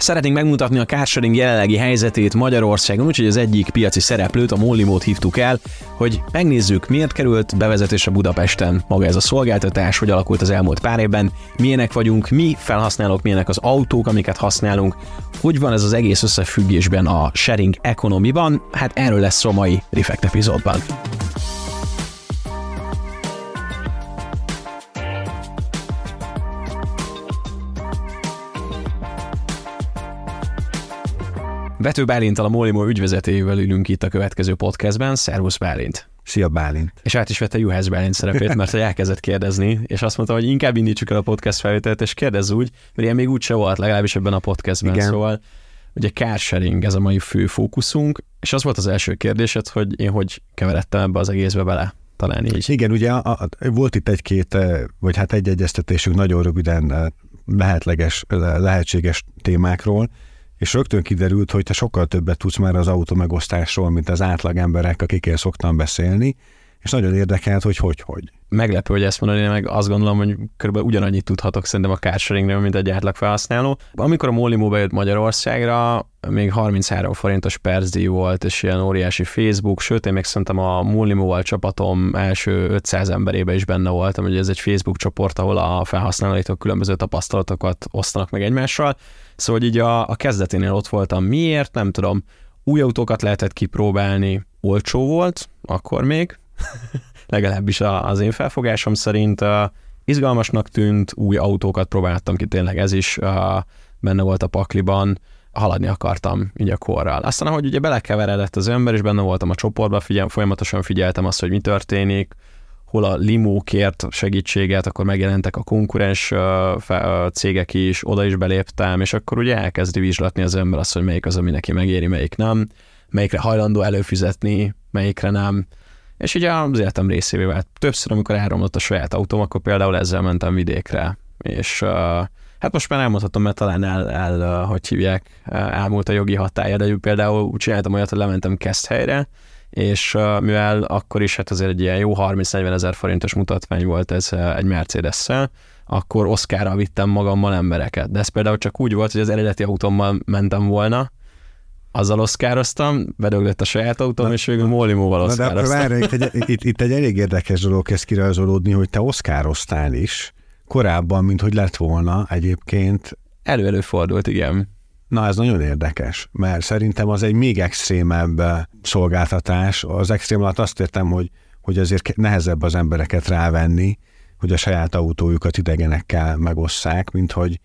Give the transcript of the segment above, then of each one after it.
Szeretnénk megmutatni a carsharing jelenlegi helyzetét Magyarországon, úgyhogy az egyik piaci szereplőt, a Mollimót hívtuk el, hogy megnézzük, miért került bevezetésre Budapesten maga ez a szolgáltatás, hogy alakult az elmúlt pár évben, milyenek vagyunk, mi felhasználók, milyenek az autók, amiket használunk, hogy van ez az egész összefüggésben a sharing economy-ban, hát erről lesz szó mai Reflect epizódban. Vető Bálintal a Molimo ügyvezetőjével ülünk itt a következő podcastben. Szervusz Bálint! Szia Bálint! És át is vette Juhász Bálint szerepét, mert elkezdett kérdezni, és azt mondta, hogy inkább indítsuk el a podcast felvételt, és kérdezz úgy, mert ilyen még úgy se volt, legalábbis ebben a podcastben. Igen. Szóval ugye carsharing, ez a mai fő fókuszunk, és az volt az első kérdésed, hogy én hogy keveredtem ebbe az egészbe bele talán így. Igen, ugye a, a, volt itt egy-két, eh, vagy hát egy egyeztetésünk nagyon röviden eh, lehetleges, lehetséges témákról, és rögtön kiderült, hogy te sokkal többet tudsz már az autó megosztásról, mint az átlag emberek, akikkel szoktam beszélni, és nagyon érdekelt, hogy hogy-hogy. Meglepő, hogy ezt mondani, meg azt gondolom, hogy körülbelül ugyanannyit tudhatok szerintem a carsharingről, mint egy átlag felhasználó. Amikor a Molimo bejött Magyarországra, még 33 forintos percdíj volt, és ilyen óriási Facebook, sőt, én még szerintem a Molimoval csapatom első 500 emberébe is benne voltam, hogy ez egy Facebook csoport, ahol a felhasználóitok különböző tapasztalatokat osztanak meg egymással, Szóval így a, a kezdeténél ott voltam. Miért? Nem tudom. Új autókat lehetett kipróbálni, olcsó volt, akkor még, legalábbis az én felfogásom szerint. Izgalmasnak tűnt, új autókat próbáltam ki, tényleg ez is benne volt a pakliban, haladni akartam így a korral. Aztán, ahogy ugye belekeveredett az ember, és benne voltam a csoportban, figyel, folyamatosan figyeltem azt, hogy mi történik, hol a limó kért segítséget, akkor megjelentek a konkurens cégek is, oda is beléptem, és akkor ugye elkezdi vizslatni az ember azt, hogy melyik az, ami neki megéri, melyik nem, melyikre hajlandó előfizetni, melyikre nem. És ugye az életem részévé vált. Többször, amikor elromlott a saját autóm, akkor például ezzel mentem vidékre. És hát most már elmondhatom, mert talán el, el hogy hívják, elmúlt a jogi hatája, de például csináltam olyat, hogy lementem Keszthelyre, és mivel akkor is hát azért egy ilyen jó 30-40 ezer forintos mutatvány volt ez egy Mercedes-szel, akkor Oszkára vittem magammal embereket. De ez például csak úgy volt, hogy az eredeti autómmal mentem volna, azzal oszkároztam, bedöglött a saját autóm, na, és végül Molimóval oszkároztam. De várj, itt, egy, itt, itt egy elég érdekes dolog kezd kirajzolódni, hogy te oszkároztál is, korábban, mint hogy lett volna egyébként. Elő-elő fordult, igen. Na, ez nagyon érdekes, mert szerintem az egy még extrémebb eh, szolgáltatás. Az extrém alatt azt értem, hogy, hogy azért nehezebb az embereket rávenni, hogy a saját autójukat idegenekkel megosszák, mint hogy,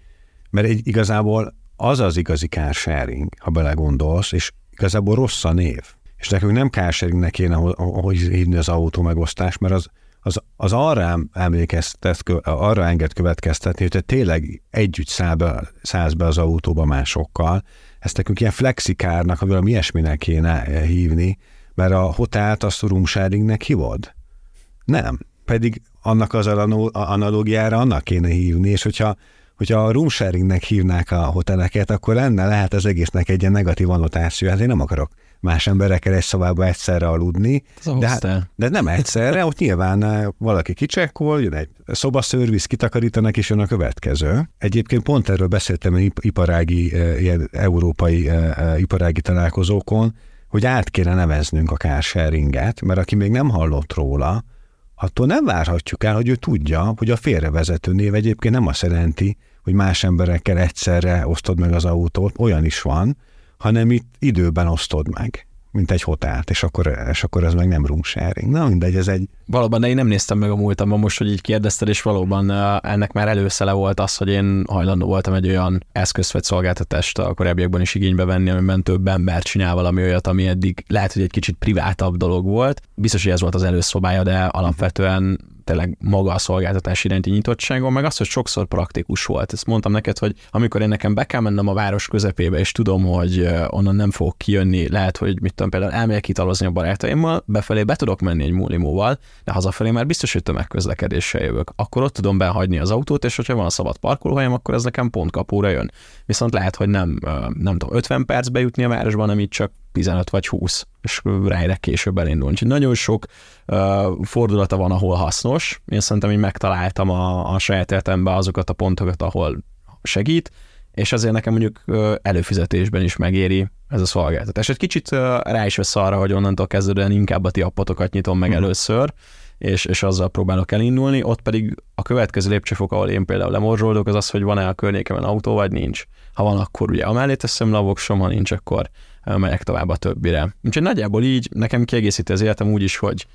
mert egy, igazából az az igazi carsharing, ha belegondolsz, és igazából rossz a név. És nekünk nem carsharingnek kéne, hogy hívni az autó megosztás, mert az, az, az arra emlékeztet, arra enged következtetni, hogy te tényleg együtt száll be, szállsz be az autóba másokkal. Ezt nekünk ilyen flexikárnak, vagy valami ilyesminek kéne hívni, mert a hotelt azt a room sharingnek hívod? Nem. Pedig annak az analógiára annak kéne hívni, és hogyha hogyha a room sharingnek hívnák a hoteleket, akkor lenne lehet az egésznek egy ilyen negatív annotáció. Hát én nem akarok más emberekkel egy szobába egyszerre aludni. de, hát, de nem egyszerre, ott nyilván eh, valaki kicsekkol, jön egy szobaszörvisz, kitakarítanak, és jön a következő. Egyébként pont erről beszéltem iparági, eh, ilyen európai eh, iparági találkozókon, hogy át kéne neveznünk a carsharinget, mert aki még nem hallott róla, attól nem várhatjuk el, hogy ő tudja, hogy a félrevezető név egyébként nem azt jelenti, hogy más emberekkel egyszerre osztod meg az autót, olyan is van, hanem itt időben osztod meg mint egy hotelt, és akkor, és akkor ez meg nem room sharing. Na mindegy, ez egy... Valóban, de én nem néztem meg a múltamban most, hogy így kérdezted, és valóban ennek már előszele volt az, hogy én hajlandó voltam egy olyan eszközt vagy szolgáltatást a korábbiakban is igénybe venni, amiben több ember csinál valami olyat, ami eddig lehet, hogy egy kicsit privátabb dolog volt. Biztos, hogy ez volt az előszobája, de alapvetően tényleg maga a szolgáltatás iránti nyitottságom, meg az, hogy sokszor praktikus volt. Ezt mondtam neked, hogy amikor én nekem be kell mennem a város közepébe, és tudom, hogy onnan nem fogok kijönni, lehet, hogy mit tudom, például elmegyek italozni a barátaimmal, befelé be tudok menni egy múlimóval, de hazafelé már biztos, hogy tömegközlekedéssel jövök. Akkor ott tudom behagyni az autót, és hogyha van a szabad parkolóhelyem, akkor ez nekem pont kapóra jön. Viszont lehet, hogy nem, nem tudom, 50 percbe jutni a városban, hanem itt csak 15 vagy 20, és ráérek később elindulni. Úgyhogy nagyon sok uh, fordulata van, ahol hasznos. Én szerintem, hogy megtaláltam a, a saját életemben azokat a pontokat, ahol segít, és azért nekem mondjuk előfizetésben is megéri ez a szolgáltatás. Egy kicsit rá is vesz arra, hogy onnantól kezdődően inkább a ti appotokat nyitom meg hmm. először, és, és azzal próbálok elindulni, ott pedig a következő lépcsőfok, ahol én például lemorzsolódok, az az, hogy van-e a környékemen autó, vagy nincs. Ha van, akkor ugye amellé teszem le a voksom, ha nincs, akkor megyek tovább a többire. Úgyhogy nagyjából így nekem kiegészíti az életem úgy is, hogy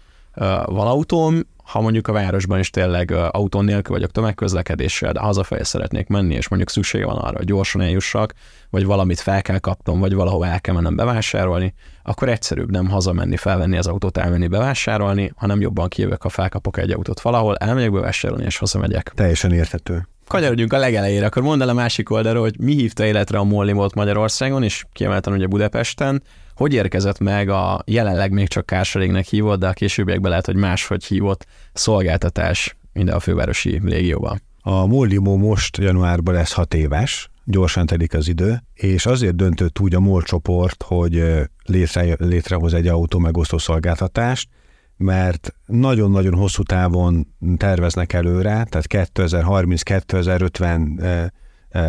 van autóm, ha mondjuk a városban is tényleg autó nélkül vagyok tömegközlekedéssel, de hazafelé szeretnék menni, és mondjuk szükség van arra, hogy gyorsan eljussak, vagy valamit fel kell kapnom, vagy valahova el kell mennem bevásárolni, akkor egyszerűbb nem hazamenni, felvenni az autót, elmenni bevásárolni, hanem jobban kijövök, ha felkapok egy autót valahol, elmegyek bevásárolni, és hazamegyek. Teljesen érthető. Kanyarodjunk a legelejére, akkor mondd el a másik oldalról, hogy mi hívta életre a Mollimot Magyarországon, és kiemelten ugye Budapesten, hogy érkezett meg a jelenleg még csak carsharingnek hívott, de a későbbiekben lehet, hogy máshogy hívott szolgáltatás minden a fővárosi régióban? A Mollimo most januárban lesz hat éves, gyorsan telik az idő, és azért döntött úgy a MOL csoport, hogy létre, létrehoz egy autó megosztó szolgáltatást, mert nagyon-nagyon hosszú távon terveznek előre, tehát 2030-2050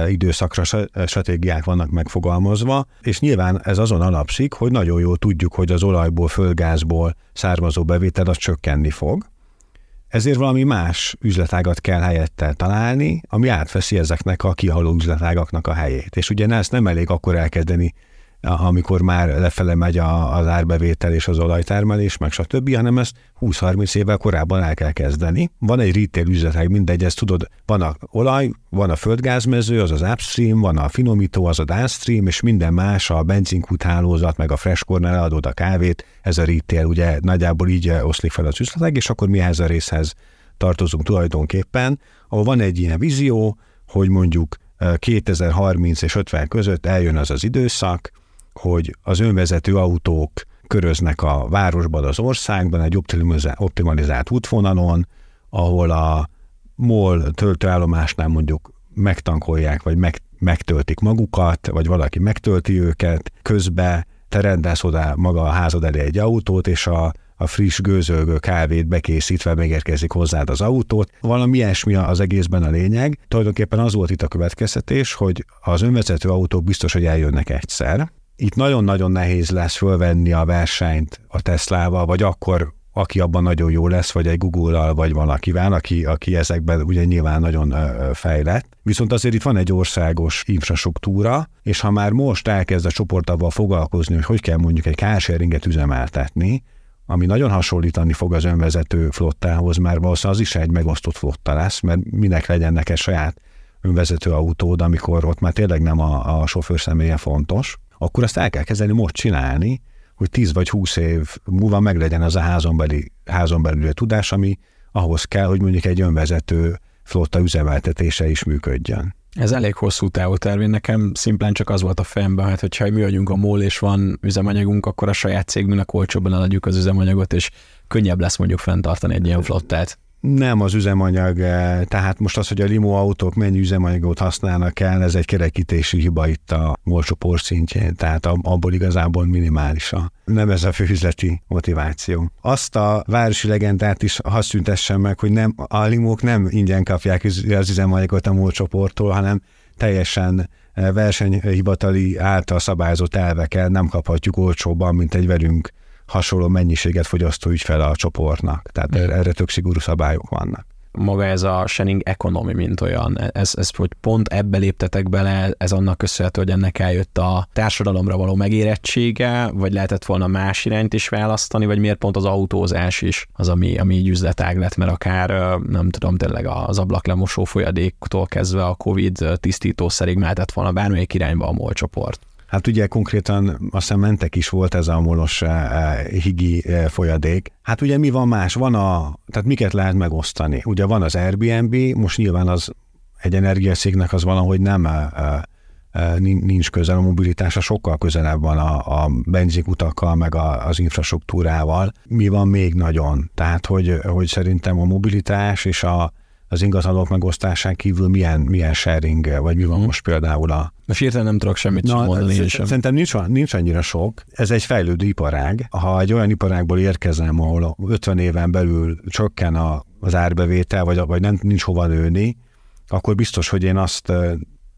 időszakra stratégiák vannak megfogalmazva, és nyilván ez azon alapszik, hogy nagyon jól tudjuk, hogy az olajból, földgázból származó bevétel az csökkenni fog, ezért valami más üzletágat kell helyette találni, ami átveszi ezeknek a kihaló üzletágaknak a helyét. És ugye ezt nem elég akkor elkezdeni amikor már lefele megy a, az árbevétel és az olajtermelés, meg stb., hanem ezt 20-30 évvel korábban el kell kezdeni. Van egy retail üzletek, mindegy, ezt tudod, van a olaj, van a földgázmező, az az upstream, van a finomító, az a downstream, és minden más, a benzinkúthálózat, meg a fresh corner eladod a kávét, ez a retail, ugye nagyjából így oszlik fel az üzletek, és akkor mi ehhez a részhez tartozunk tulajdonképpen, ahol van egy ilyen vízió, hogy mondjuk 2030 és 50 között eljön az az időszak, hogy az önvezető autók köröznek a városban, az országban, egy optimalizált útvonalon, ahol a MOL töltőállomásnál mondjuk megtankolják, vagy meg, megtöltik magukat, vagy valaki megtölti őket, közben te rendelsz oda maga a házad elé egy autót, és a, a friss gőzölgő kávét bekészítve megérkezik hozzád az autót. Valami ilyesmi az egészben a lényeg. Tulajdonképpen az volt itt a következtetés, hogy az önvezető autók biztos, hogy eljönnek egyszer, itt nagyon-nagyon nehéz lesz fölvenni a versenyt a Teslával, vagy akkor aki abban nagyon jó lesz, vagy egy Google-al, vagy valakivel, aki, aki ezekben ugye nyilván nagyon fejlett. Viszont azért itt van egy országos infrastruktúra, és ha már most elkezd a csoport avval foglalkozni, hogy hogy kell mondjuk egy carsharinget üzemeltetni, ami nagyon hasonlítani fog az önvezető flottához, mert valószínűleg az is egy megosztott flotta lesz, mert minek legyen neked saját önvezető autód, amikor ott már tényleg nem a, a sofőr személye fontos, akkor azt el kell kezdeni most csinálni, hogy 10 vagy 20 év múlva meglegyen az a házon, beli, házon belüli tudás, ami ahhoz kell, hogy mondjuk egy önvezető flotta üzemeltetése is működjön. Ez elég hosszú távú terv. Nekem szimplán csak az volt a fejemben, hát hogyha mi vagyunk a MOL és van üzemanyagunk, akkor a saját cégünknek olcsóbban eladjuk az üzemanyagot, és könnyebb lesz mondjuk fenntartani egy ilyen flottát. Nem az üzemanyag, eh, tehát most az, hogy a limo autók mennyi üzemanyagot használnak el, ez egy kerekítési hiba itt a olcsó szintjén, tehát abból igazából minimális a. Nem ez a főüzleti motiváció. Azt a városi legendát is hadd szüntessen meg, hogy nem, a limók nem ingyen kapják az üzemanyagot a MOL hanem teljesen eh, versenyhivatali által szabályozott elvekkel nem kaphatjuk olcsóbban, mint egy velünk hasonló mennyiséget fogyasztó ügyfele a csoportnak. Tehát mm. erre tök szigorú szabályok vannak maga ez a sharing economy, mint olyan, ez, ez hogy pont ebbe léptetek bele, ez annak köszönhető, hogy ennek eljött a társadalomra való megérettsége, vagy lehetett volna más irányt is választani, vagy miért pont az autózás is az, ami, ami így üzletág lett, mert akár nem tudom, tényleg az ablaklemosó folyadéktól kezdve a Covid tisztítószerig mehetett volna bármelyik irányba a MOL csoport. Hát ugye konkrétan azt hiszem mentek is volt ez a molos eh, eh, higi eh, folyadék. Hát ugye mi van más? Van a, tehát miket lehet megosztani? Ugye van az Airbnb, most nyilván az egy energiaszéknek az valahogy nem nincs közel a mobilitása, sokkal közelebb van a, a benzinkutakkal, meg a, az infrastruktúrával. Mi van még nagyon? Tehát, hogy, hogy szerintem a mobilitás és a, az ingatlanok megosztásán kívül milyen, milyen sharing, vagy mi van hmm. most például a... Most hirtelen nem tudok semmit Na, mondani én sem. Szerintem nincs, nincs annyira sok. Ez egy fejlődő iparág. Ha egy olyan iparágból érkezem, ahol 50 éven belül csökken a, az árbevétel, vagy, vagy nem, nincs hova nőni, akkor biztos, hogy én azt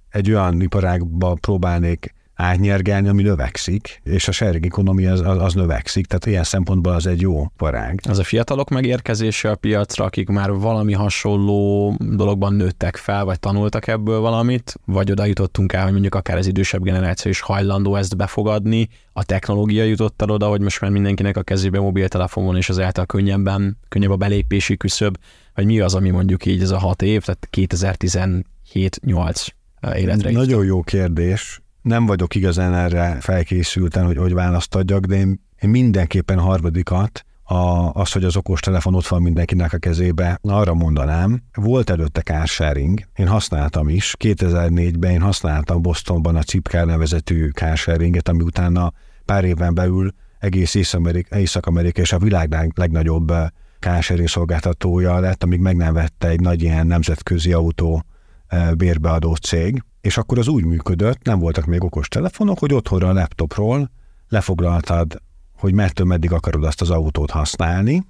egy olyan iparágba próbálnék átnyergelni, ami növekszik, és a sharing economy az, az, az növekszik, tehát ilyen szempontból az egy jó parág. Az a fiatalok megérkezése a piacra, akik már valami hasonló dologban nőttek fel, vagy tanultak ebből valamit, vagy oda jutottunk el, hogy mondjuk akár az idősebb generáció is hajlandó ezt befogadni, a technológia jutott el oda, hogy most már mindenkinek a kezébe mobiltelefon van, és azáltal könnyebben, könnyebb a belépési küszöb, vagy mi az, ami mondjuk így ez a hat év, tehát 2017-8 életre. Nagyon jó kérdés nem vagyok igazán erre felkészülten, hogy, hogy választ adjak, de én, én mindenképpen harmadikat, a, az, hogy az okos telefon ott van mindenkinek a kezébe, arra mondanám, volt előtte car sharing, én használtam is, 2004-ben én használtam Bostonban a Chipcar nevezetű car sharinget, ami utána pár éven belül egész Észak-Amerika, Észak-Amerika és a világ legnagyobb kársering szolgáltatója lett, amíg meg nem vette egy nagy ilyen nemzetközi autó bérbeadó cég és akkor az úgy működött, nem voltak még okos telefonok, hogy otthonra a laptopról lefoglaltad, hogy mettől meddig akarod azt az autót használni.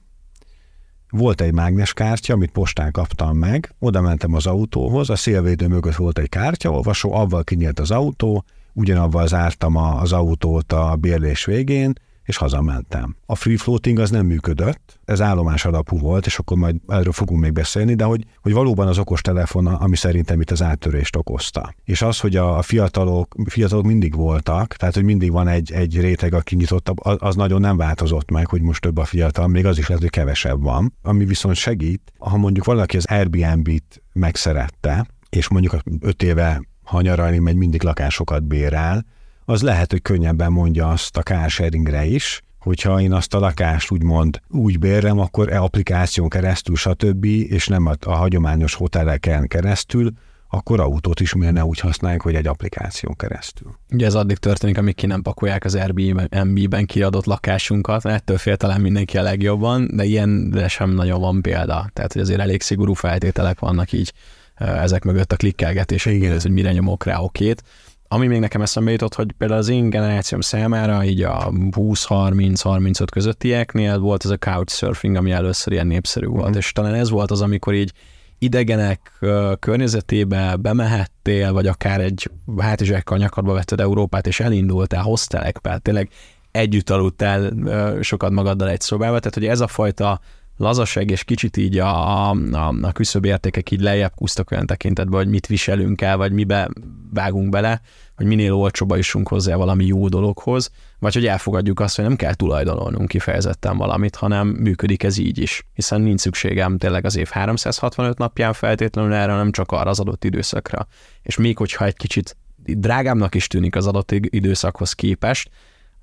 Volt egy mágneskártya, amit postán kaptam meg, oda mentem az autóhoz, a szélvédő mögött volt egy kártyaolvasó, avval kinyílt az autó, ugyanavval zártam az autót a bérlés végén, és hazamentem. A free floating az nem működött, ez állomás alapú volt, és akkor majd erről fogunk még beszélni, de hogy, hogy valóban az okos telefon, ami szerintem itt az áttörést okozta. És az, hogy a, fiatalok, fiatalok mindig voltak, tehát hogy mindig van egy, egy réteg, aki nyitottabb, az, nagyon nem változott meg, hogy most több a fiatal, még az is lehet, hogy kevesebb van. Ami viszont segít, ha mondjuk valaki az Airbnb-t megszerette, és mondjuk öt éve hanyaralni megy, mindig lakásokat bérel, az lehet, hogy könnyebben mondja azt a carsharingre is, hogyha én azt a lakást úgymond úgy bérem, akkor e applikáción keresztül, stb., és nem a, a hagyományos hoteleken keresztül, akkor autót is miért ne úgy használjuk, hogy egy applikáción keresztül. Ugye ez addig történik, amíg ki nem pakolják az Airbnb-ben kiadott lakásunkat, ettől fél talán mindenki a legjobban, de ilyenre sem nagyon van példa. Tehát, hogy azért elég szigorú feltételek vannak így ezek mögött a klikkelgetések, hogy mire nyomok rá okét. Ami még nekem eszembe jutott, hogy például az én generációm számára, így a 20-30-35 közöttieknél volt ez a couchsurfing, ami először ilyen népszerű volt, mm. és talán ez volt az, amikor így idegenek környezetébe bemehettél, vagy akár egy hátizsákkal nyakadba vetted Európát, és elindultál hostelekbe, tényleg együtt aludtál sokat magaddal egy szobába, tehát hogy ez a fajta lazaság, és kicsit így a, a, a küszöbb értékek így lejjebb kúztak olyan tekintetben, hogy mit viselünk el, vagy mibe vágunk bele, hogy minél olcsóba jussunk hozzá valami jó dologhoz, vagy hogy elfogadjuk azt, hogy nem kell tulajdonolnunk kifejezetten valamit, hanem működik ez így is, hiszen nincs szükségem tényleg az év 365 napján feltétlenül erre, nem csak arra az adott időszakra. És még hogyha egy kicsit drágábbnak is tűnik az adott időszakhoz képest,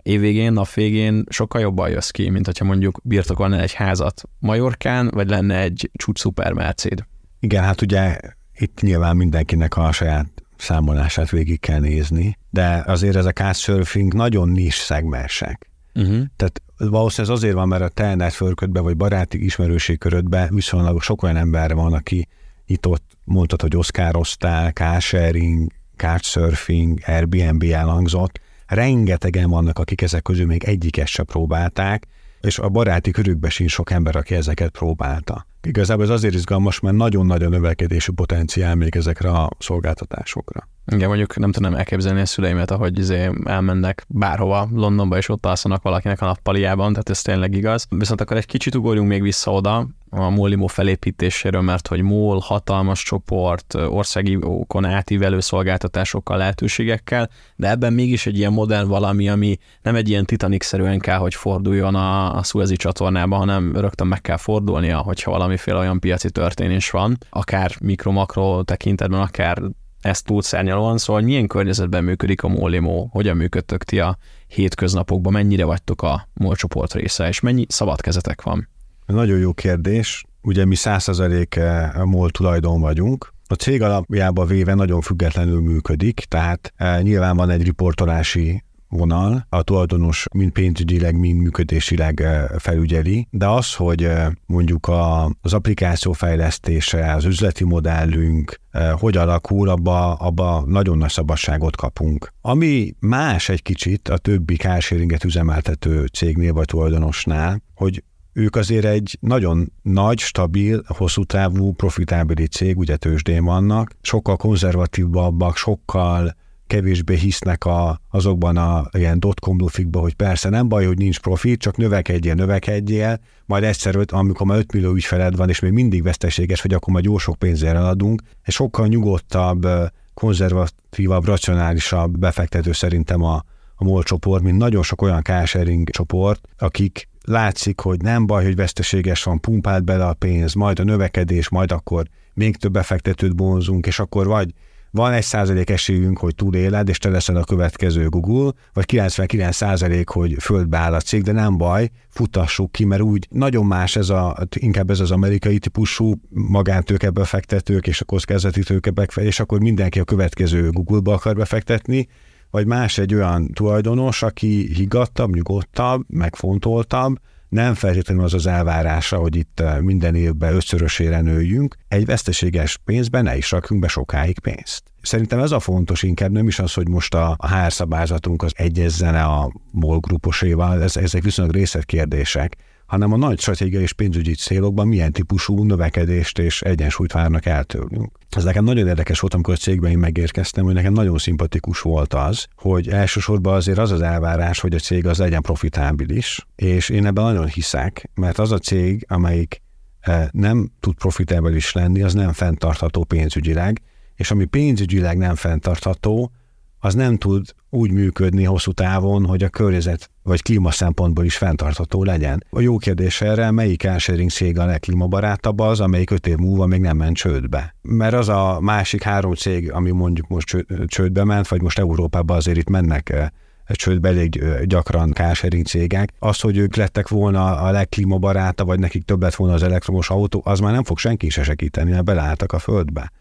évvégén, nap végén sokkal jobban jössz ki, mint hogyha mondjuk birtokolnál egy házat Majorkán, vagy lenne egy csúcs szupermercéd. Igen, hát ugye itt nyilván mindenkinek a saját számolását végig kell nézni, de azért ez a couchsurfing nagyon nis szegmensek. Uh-huh. Tehát valószínűleg ez azért van, mert a te networködbe, vagy baráti ismerőségkörödbe viszonylag sok olyan ember van, aki nyitott, mondtad, hogy oszkároztál, carsharing, couchsurfing, Airbnb elhangzott, rengetegen vannak, akik ezek közül még egyiket se próbálták, és a baráti körükben sincs sok ember, aki ezeket próbálta. Igazából ez azért izgalmas, mert nagyon nagy a növekedési potenciál még ezekre a szolgáltatásokra. Igen, mondjuk nem tudom elképzelni a szüleimet, ahogy izé elmennek bárhova Londonba, és ott alszanak valakinek a nappaliában, tehát ez tényleg igaz. Viszont akkor egy kicsit ugorjunk még vissza oda a Molimo felépítéséről, mert hogy MOL hatalmas csoport, országi okon átívelő szolgáltatásokkal, lehetőségekkel, de ebben mégis egy ilyen modern valami, ami nem egy ilyen Titanic-szerűen kell, hogy forduljon a, a Suezi csatornába, hanem rögtön meg kell fordulnia, hogyha valamiféle olyan piaci történés van, akár mikro-makro tekintetben, akár ezt túlszárnyalóan, szóval milyen környezetben működik a Molimo, hogyan működtök ti a hétköznapokban, mennyire vagytok a MOL csoport része, és mennyi szabad kezetek van? Nagyon jó kérdés. Ugye mi 100% MOL tulajdon vagyunk, a cég alapjába véve nagyon függetlenül működik, tehát e, nyilván van egy riportolási vonal, a tulajdonos mind pénzügyileg, mind működésileg felügyeli, de az, hogy mondjuk a, az applikáció fejlesztése, az üzleti modellünk hogy alakul, abba, abba nagyon nagy szabadságot kapunk. Ami más egy kicsit a többi carsharinget üzemeltető cégnél vagy tulajdonosnál, hogy ők azért egy nagyon nagy, stabil, hosszú távú, profitábili cég, ugye tőzsdén vannak, sokkal konzervatívabbak, sokkal kevésbé hisznek a, azokban a ilyen dotcom lufikba, hogy persze nem baj, hogy nincs profit, csak növekedjél, növekedjél, majd egyszer, amikor már 5 millió ügyfeled van, és még mindig veszteséges vagy, akkor majd jó sok pénzzel eladunk. Egy sokkal nyugodtabb, konzervatívabb, racionálisabb befektető szerintem a, a MOL csoport, mint nagyon sok olyan carsharing csoport, akik látszik, hogy nem baj, hogy veszteséges van, pumpált bele a pénz, majd a növekedés, majd akkor még több befektetőt bonzunk, és akkor vagy van egy százalék esélyünk, hogy túléled, és te leszel a következő Google, vagy 99 százalék, hogy földbe áll a cég, de nem baj, futassuk ki, mert úgy nagyon más ez a, inkább ez az amerikai típusú magántőke befektetők és a kockázati tőke és akkor mindenki a következő Google-ba akar befektetni, vagy más egy olyan tulajdonos, aki higgadtabb, nyugodtabb, megfontoltabb, nem feltétlenül az az elvárása, hogy itt eh, minden évben ötszörösére nőjünk, egy veszteséges pénzben ne is rakjunk be sokáig pénzt. Szerintem ez a fontos, inkább nem is az, hogy most a, a HR szabályzatunk az egyezzene a MOL gruposéval, ez, ezek viszonylag részletkérdések, hanem a nagy stratégiai és pénzügyi célokban milyen típusú növekedést és egyensúlyt várnak el tőlünk. Ez nekem nagyon érdekes volt, amikor a cégben én megérkeztem, hogy nekem nagyon szimpatikus volt az, hogy elsősorban azért az az elvárás, hogy a cég az legyen profitábilis, és én ebben nagyon hiszek, mert az a cég, amelyik eh, nem tud profitábilis lenni, az nem fenntartható pénzügyileg, és ami pénzügyileg nem fenntartható, az nem tud úgy működni hosszú távon, hogy a környezet vagy klíma szempontból is fenntartható legyen. A jó kérdés erre, melyik carsharing cég a legklímabarátabb az, amelyik öt év múlva még nem ment csődbe. Mert az a másik három cég, ami mondjuk most csődbe ment, vagy most Európában azért itt mennek csődbe elég gyakran carsharing cégek. Az, hogy ők lettek volna a legklímabaráta, vagy nekik több lett volna az elektromos autó, az már nem fog senki se segíteni, mert beleálltak a földbe.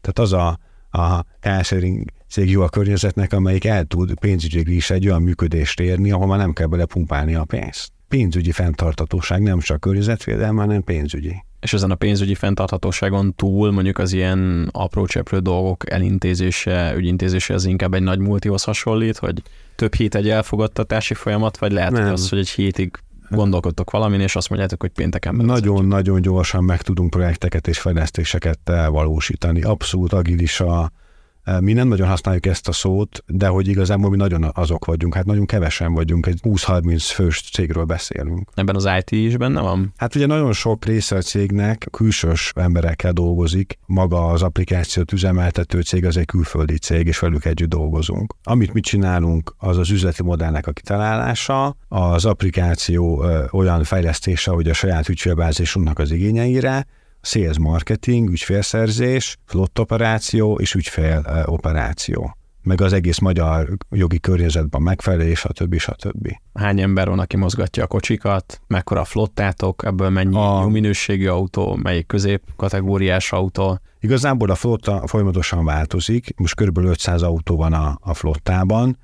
Tehát az a, a carsharing cég jó a környezetnek, amelyik el tud pénzügyileg is egy olyan működést érni, ahol már nem kell belepumpálni a pénzt. Pénzügyi fenntartatóság nem csak környezetvédelme, hanem pénzügyi. És ezen a pénzügyi fenntarthatóságon túl mondjuk az ilyen apró cseprő dolgok elintézése, ügyintézése az inkább egy nagy multihoz hasonlít, hogy több hét egy elfogadtatási folyamat, vagy lehet, nem. hogy az, hogy egy hétig gondolkodtok valamin, és azt mondjátok, hogy pénteken Nagyon-nagyon gyorsan meg tudunk projekteket és fejlesztéseket valósítani. Abszolút agilis a, mi nem nagyon használjuk ezt a szót, de hogy igazából mi nagyon azok vagyunk, hát nagyon kevesen vagyunk, egy 20-30 fős cégről beszélünk. Ebben az IT is benne van? Hát ugye nagyon sok része a cégnek külsős emberekkel dolgozik, maga az applikációt üzemeltető cég az egy külföldi cég, és velük együtt dolgozunk. Amit mi csinálunk, az az üzleti modellnek a kitalálása, az applikáció ö, olyan fejlesztése, hogy a saját ügyfélbázisunknak az igényeire, sales marketing, ügyfélszerzés, flott operáció és ügyfél operáció meg az egész magyar jogi környezetben megfelelés, stb. stb. Hány ember van, aki mozgatja a kocsikat, mekkora flottátok, ebből mennyi a... jó minőségű autó, melyik közép kategóriás autó? Igazából a flotta folyamatosan változik, most kb. 500 autó van a, a flottában,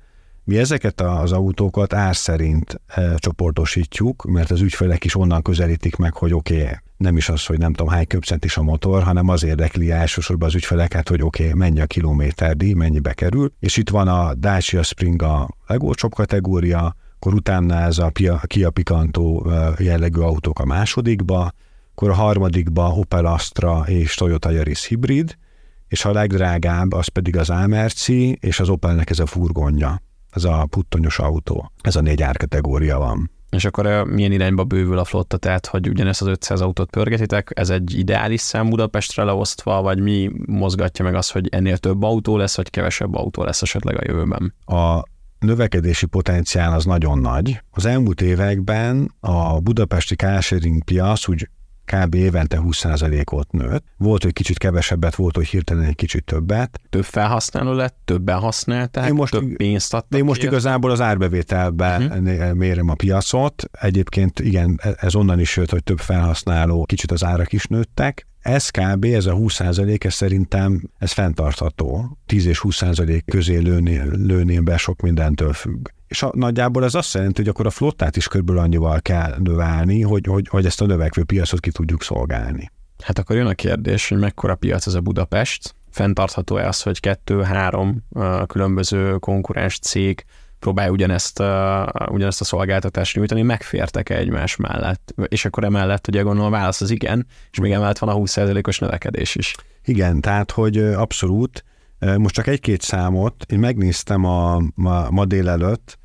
mi ezeket az autókat ár szerint e, csoportosítjuk, mert az ügyfelek is onnan közelítik meg, hogy oké, okay, nem is az, hogy nem tudom hány köbcentis a motor, hanem az érdekli elsősorban az ügyfeleket, hogy oké, okay, mennyi a kilométerdíj, mennyibe kerül, és itt van a Dacia Spring a legolcsóbb kategória, akkor utána ez a Kia Picanto jellegű autók a másodikba, akkor a harmadikba Opel Astra és Toyota Yaris hibrid, és a legdrágább az pedig az Amerci, és az Opelnek ez a furgonja, ez a puttonyos autó. Ez a négy árkategória van. És akkor milyen irányba bővül a flotta, tehát hogy ugyanezt az 500 autót pörgetitek, ez egy ideális szám Budapestre leosztva, vagy mi mozgatja meg az, hogy ennél több autó lesz, vagy kevesebb autó lesz esetleg a jövőben? A növekedési potenciál az nagyon nagy. Az elmúlt években a budapesti carsharing piac úgy kb. évente 20%-ot nőtt. Volt, hogy kicsit kevesebbet, volt, hogy hirtelen egy kicsit többet. Több felhasználó lett, többen használták, én most, több pénzt adtak. Én most ki igazából az árbevételben uh-huh. mérem a piacot. Egyébként igen, ez onnan is jött, hogy több felhasználó, kicsit az árak is nőttek. Ez kb. ez a 20% ez szerintem ez fenntartható. 10 és 20 közé lőni, lőném be sok mindentől függ és a, nagyjából ez azt jelenti, hogy akkor a flottát is körülbelül annyival kell növelni, hogy, hogy, hogy ezt a növekvő piacot ki tudjuk szolgálni. Hát akkor jön a kérdés, hogy mekkora piac ez a Budapest, fenntartható-e az, hogy kettő-három különböző konkurens cég próbálja ugyanezt, ugyanezt a szolgáltatást nyújtani, megfértek-e egymás mellett? És akkor emellett ugye gondolom a válasz az igen, és még emellett van a 20%-os növekedés is. Igen, tehát hogy abszolút. Most csak egy-két számot, én megnéztem a, ma, ma délelőtt,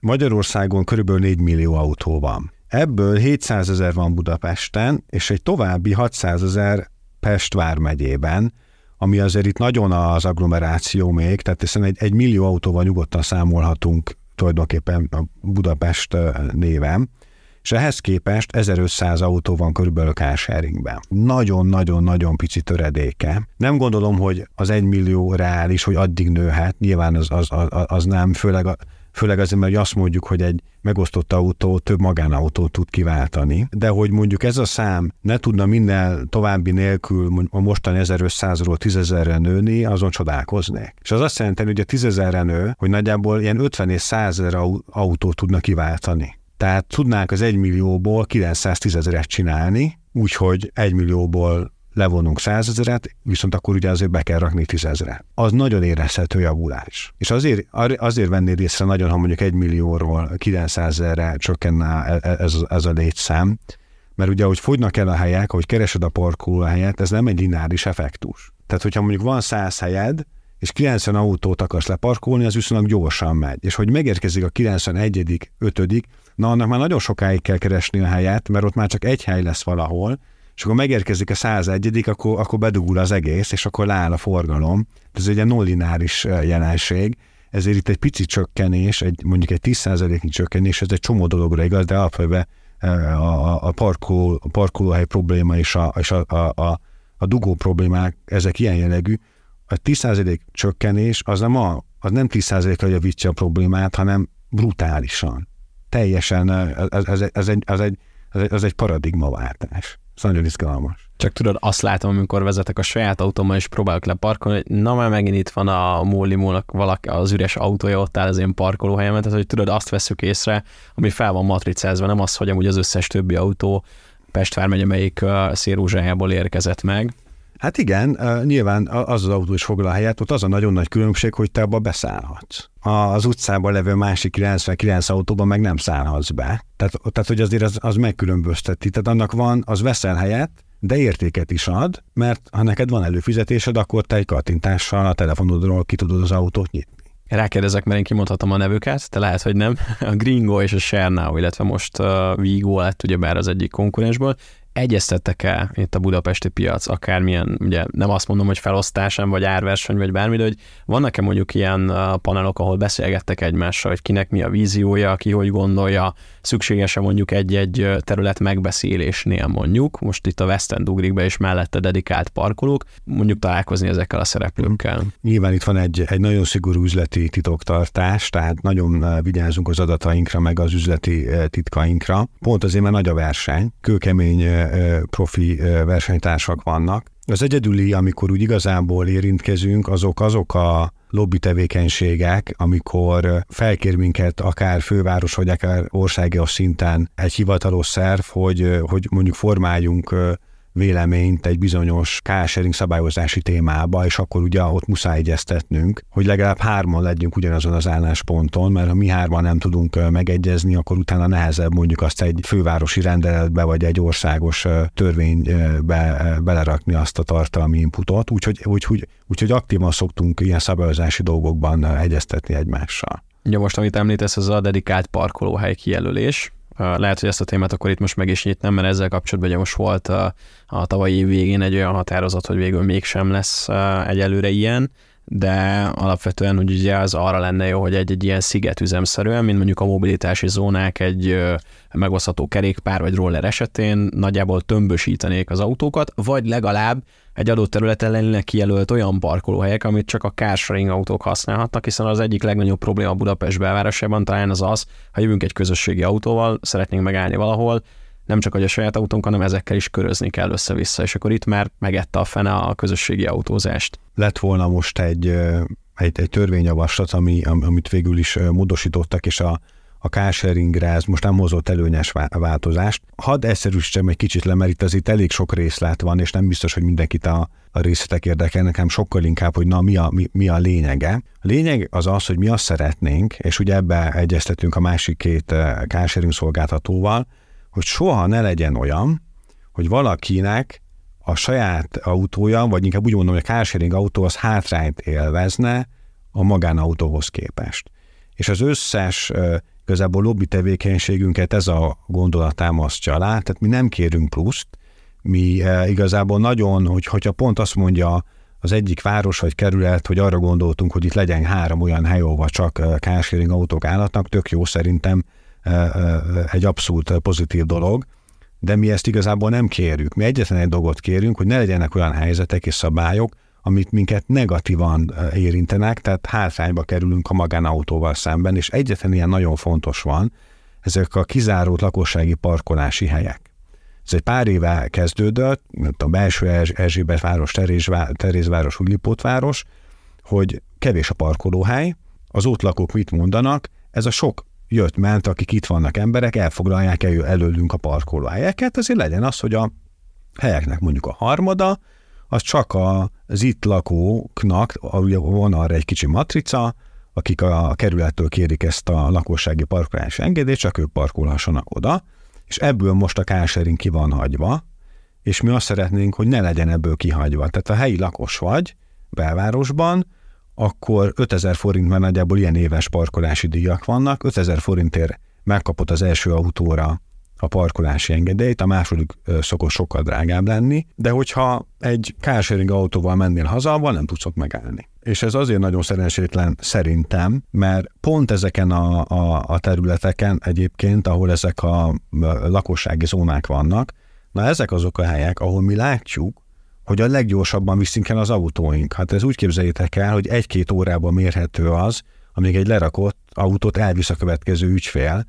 Magyarországon körülbelül 4 millió autó van. Ebből 700 ezer van Budapesten, és egy további 600 ezer Pest vármegyében, ami azért itt nagyon az agglomeráció még, tehát hiszen egy, egy millió autóval nyugodtan számolhatunk tulajdonképpen a Budapest néven, és ehhez képest 1500 autó van körülbelül carsharingben. Nagyon-nagyon-nagyon pici töredéke. Nem gondolom, hogy az egy millió reális, hogy addig nőhet, nyilván az, az, az, az nem, főleg a, főleg azért, mert azt mondjuk, hogy egy megosztott autó több magánautót tud kiváltani, de hogy mondjuk ez a szám ne tudna minden további nélkül a mostani 1500-ról 10.000-re nőni, azon csodálkoznék. És az azt jelenti, hogy a 10.000-re nő, hogy nagyjából ilyen 50 és 100 ezer autót tudna kiváltani. Tehát tudnánk az 1 millióból 910 ezeret csinálni, úgyhogy 1 millióból levonunk százezeret, viszont akkor ugye azért be kell rakni tízezre. Az nagyon érezhető javulás. És azért, azért vennéd észre nagyon, ha mondjuk egy millióról 900 ezerre csökkenne e, e, ez, ez a létszám, mert ugye, hogy fogynak el a helyek, hogy keresed a parkolóhelyet, ez nem egy lineáris effektus. Tehát, hogyha mondjuk van 100 helyed, és 90 autót akarsz leparkolni, az viszonylag gyorsan megy. És hogy megérkezik a 91 5 na annak már nagyon sokáig kell keresni a helyet, mert ott már csak egy hely lesz valahol, és akkor megérkezik a 101 akkor, akkor bedugul az egész, és akkor leáll a forgalom. Ez egy nullináris jelenség, ezért itt egy pici csökkenés, egy, mondjuk egy 10%-nyi csökkenés, ez egy csomó dologra igaz, de alapvetően a, a, a, parkoló, a parkolóhely probléma és a, és a, a, a, a dugó problémák, ezek ilyen jellegű. A 10% csökkenés az nem, a, az nem 10%-ra javítja a problémát, hanem brutálisan. Teljesen, ez, ez, ez, egy, ez, egy, ez egy paradigmaváltás. Ez nagyon izgalmas. Csak tudod, azt látom, amikor vezetek a saját autómmal, és próbálok leparkolni, hogy na már megint itt van a Mólimónak valaki, az üres autója ott áll az én parkolóhelyemet, tehát hogy tudod, azt veszük észre, ami fel van matricázva, nem az, hogy amúgy az összes többi autó Pest vármegye, melyik szérúzsájából érkezett meg. Hát igen, nyilván az az autó is foglal a helyet, ott az a nagyon nagy különbség, hogy te abba beszállhatsz. Az utcában levő másik 99 autóban meg nem szállhatsz be. Tehát, tehát hogy azért az, az megkülönbözteti. Tehát annak van, az veszel helyet, de értéket is ad, mert ha neked van előfizetésed, akkor te egy kattintással a telefonodról ki tudod az autót nyitni. Rákérdezek, mert én kimondhatom a nevüket, te lehet, hogy nem. A Gringo és a Share illetve most a Vigo lett ugyebár az egyik konkurensből egyeztettek el itt a budapesti piac, akármilyen, ugye nem azt mondom, hogy felosztásán, vagy árverseny, vagy bármi, de hogy vannak-e mondjuk ilyen panelok, ahol beszélgettek egymással, hogy kinek mi a víziója, ki hogy gondolja, szükséges-e mondjuk egy-egy terület megbeszélésnél mondjuk, most itt a West End ugrik és mellette dedikált parkolók, mondjuk találkozni ezekkel a szereplőkkel. Nyilván itt van egy, egy nagyon szigorú üzleti titoktartás, tehát nagyon vigyázunk az adatainkra, meg az üzleti titkainkra. Pont azért, mert nagy a verseny, kőkemény profi versenytársak vannak. Az egyedüli, amikor úgy igazából érintkezünk, azok azok a lobby tevékenységek, amikor felkér minket akár főváros, vagy akár országos szinten egy hivatalos szerv, hogy, hogy mondjuk formáljunk véleményt egy bizonyos carsharing szabályozási témába, és akkor ugye ott muszáj egyeztetnünk, hogy legalább hárman legyünk ugyanazon az állásponton, mert ha mi hárman nem tudunk megegyezni, akkor utána nehezebb mondjuk azt egy fővárosi rendeletbe, vagy egy országos törvénybe belerakni azt a tartalmi inputot, úgyhogy, úgyhogy, úgyhogy aktívan szoktunk ilyen szabályozási dolgokban egyeztetni egymással. Ugye most, amit említesz, az a dedikált parkolóhely kijelölés. Lehet, hogy ezt a témát akkor itt most meg is nyitnám, mert ezzel kapcsolatban ugye most volt a, a tavalyi év végén egy olyan határozat, hogy végül mégsem lesz egyelőre ilyen, de alapvetően hogy ugye az arra lenne jó, hogy egy-egy ilyen szigetüzemszerűen, mint mondjuk a mobilitási zónák egy megosztható kerékpár vagy roller esetén nagyjából tömbösítenék az autókat, vagy legalább egy adott területen lennének kijelölt olyan parkolóhelyek, amit csak a carsharing autók használhatnak, hiszen az egyik legnagyobb probléma Budapest belvárosában talán az az, ha jövünk egy közösségi autóval, szeretnénk megállni valahol, nem csak hogy a saját autónk, hanem ezekkel is körözni kell össze-vissza, és akkor itt már megette a fene a közösségi autózást. Lett volna most egy, egy, egy törvényjavaslat, ami, amit végül is módosítottak, és a, a carsharingre ez most nem hozott előnyes változást. Hadd egyszerűsítsem egy kicsit le, mert itt azért elég sok részlet van, és nem biztos, hogy mindenkit a, a részletek érdekel, nekem sokkal inkább, hogy na mi a, mi, mi a lényege. A lényeg az az, hogy mi azt szeretnénk, és ugye ebbe egyeztetünk a másik két carsharing szolgáltatóval, hogy soha ne legyen olyan, hogy valakinek a saját autója, vagy inkább úgy mondom, hogy a carsharing autó az hátrányt élvezne a magánautóhoz képest. És az összes igazából lobby tevékenységünket ez a gondolat támasztja alá, tehát mi nem kérünk pluszt, mi igazából nagyon, hogy, hogyha pont azt mondja az egyik város vagy kerület, hogy arra gondoltunk, hogy itt legyen három olyan hely, ahova csak carsharing autók állatnak, tök jó szerintem egy abszolút pozitív dolog, de mi ezt igazából nem kérjük. Mi egyetlen egy dolgot kérünk, hogy ne legyenek olyan helyzetek és szabályok, amit minket negatívan érintenek, tehát hátrányba kerülünk a magánautóval szemben, és egyetlen ilyen nagyon fontos van, ezek a kizárót lakossági parkolási helyek. Ez egy pár éve kezdődött, a belső Erzsébet város, Terézváros, Újlipótváros, hogy kevés a parkolóhely, az ott mit mondanak, ez a sok jött-ment, akik itt vannak emberek, elfoglalják el előlünk a parkolóhelyeket, azért legyen az, hogy a helyeknek mondjuk a harmada, az csak az itt lakóknak, van arra egy kicsi matrica, akik a kerülettől kérik ezt a lakossági parkolási engedélyt, csak ők parkolhassanak oda, és ebből most a carsharing ki van hagyva, és mi azt szeretnénk, hogy ne legyen ebből kihagyva. Tehát a helyi lakos vagy belvárosban, akkor 5000 forint, mert nagyjából ilyen éves parkolási díjak vannak, 5000 forintért megkapott az első autóra a parkolási engedélyt, a második szokott sokkal drágább lenni, de hogyha egy carsharing autóval mennél haza, avval nem tudsz ott megállni. És ez azért nagyon szerencsétlen szerintem, mert pont ezeken a, a, a területeken egyébként, ahol ezek a lakossági zónák vannak, na ezek azok a helyek, ahol mi látjuk, hogy a leggyorsabban viszünk el az autóink. Hát ez úgy képzeljétek el, hogy egy-két órában mérhető az, amíg egy lerakott autót elvisz a következő ügyfél,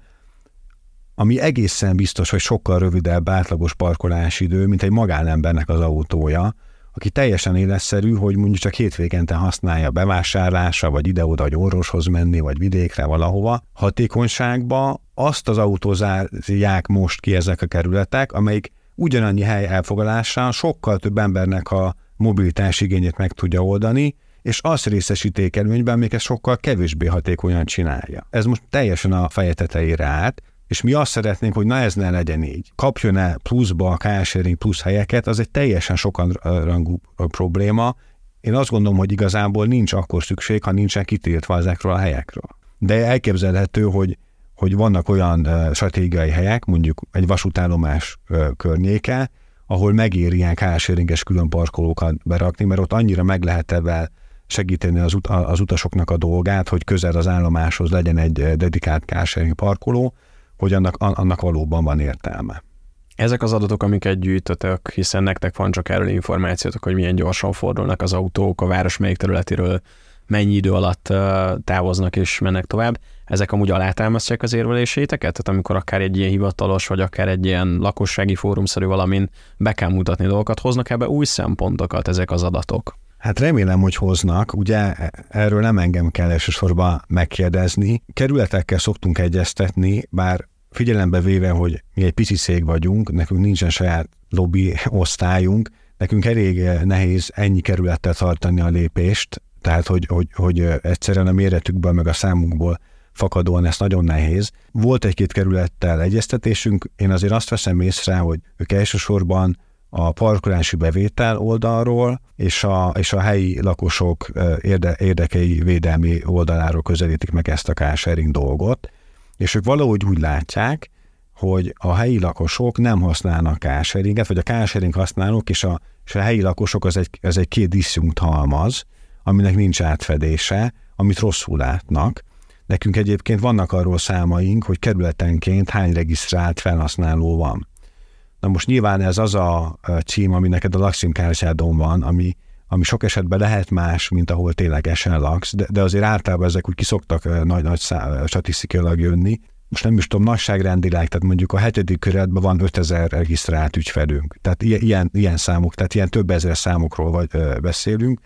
ami egészen biztos, hogy sokkal rövidebb átlagos parkolási idő, mint egy magánembernek az autója, aki teljesen életszerű, hogy mondjuk csak hétvégente használja bevásárlásra, vagy ide-oda egy orvoshoz menni, vagy vidékre valahova. Hatékonyságba azt az autózárják most ki ezek a kerületek, amelyik ugyanannyi hely elfogadással sokkal több embernek a mobilitás igényét meg tudja oldani, és azt részesíték előnyben, még ezt sokkal kevésbé hatékonyan csinálja. Ez most teljesen a feje tetejére állt, és mi azt szeretnénk, hogy na ez ne legyen így. Kapjon-e pluszba a carsharing plusz helyeket, az egy teljesen sokan rangú probléma. Én azt gondolom, hogy igazából nincs akkor szükség, ha nincsen kitiltva ezekről a helyekről. De elképzelhető, hogy hogy vannak olyan stratégiai helyek, mondjuk egy vasútállomás környéke, ahol megéri ilyen carsharinges külön parkolókat berakni, mert ott annyira meg lehet ebben segíteni az, ut- az utasoknak a dolgát, hogy közel az állomáshoz legyen egy dedikált carsharing parkoló, hogy annak, annak valóban van értelme. Ezek az adatok, amiket gyűjtötök, hiszen nektek van csak erről információtok, hogy milyen gyorsan fordulnak az autók a város melyik területéről, mennyi idő alatt távoznak és mennek tovább, ezek amúgy alátámasztják az érveléséteket? Tehát amikor akár egy ilyen hivatalos, vagy akár egy ilyen lakossági fórumszerű valamin be kell mutatni dolgokat, hoznak ebbe új szempontokat ezek az adatok? Hát remélem, hogy hoznak. Ugye erről nem engem kell elsősorban megkérdezni. Kerületekkel szoktunk egyeztetni, bár figyelembe véve, hogy mi egy pici szég vagyunk, nekünk nincsen saját lobby osztályunk, nekünk elég nehéz ennyi kerülettel tartani a lépést, tehát hogy, hogy, hogy egyszerűen a méretükből meg a számunkból fakadóan ez nagyon nehéz. Volt egy-két kerülettel egyeztetésünk, én azért azt veszem észre, hogy ők elsősorban a parkolási bevétel oldalról és a, és a helyi lakosok érde, érdekei védelmi oldaláról közelítik meg ezt a carsharing dolgot, és ők valahogy úgy látják, hogy a helyi lakosok nem használnak carsharinget, vagy a carsharing használók és a, és a helyi lakosok az egy, az egy két diszjunkt halmaz, aminek nincs átfedése, amit rosszul látnak. Nekünk egyébként vannak arról számaink, hogy kerületenként hány regisztrált felhasználó van. Na most nyilván ez az a cím, ami neked a Laksim kártyádon van, ami, ami sok esetben lehet más, mint ahol ténylegesen laksz, de, de azért általában ezek úgy kiszoktak nagy-nagy statisztikailag jönni. Most nem is tudom, nagyságrendileg, tehát mondjuk a hetedik körletben van 5000 regisztrált ügyfelünk. Tehát ilyen, ilyen számok, tehát ilyen több ezer számokról vagy, ö, beszélünk,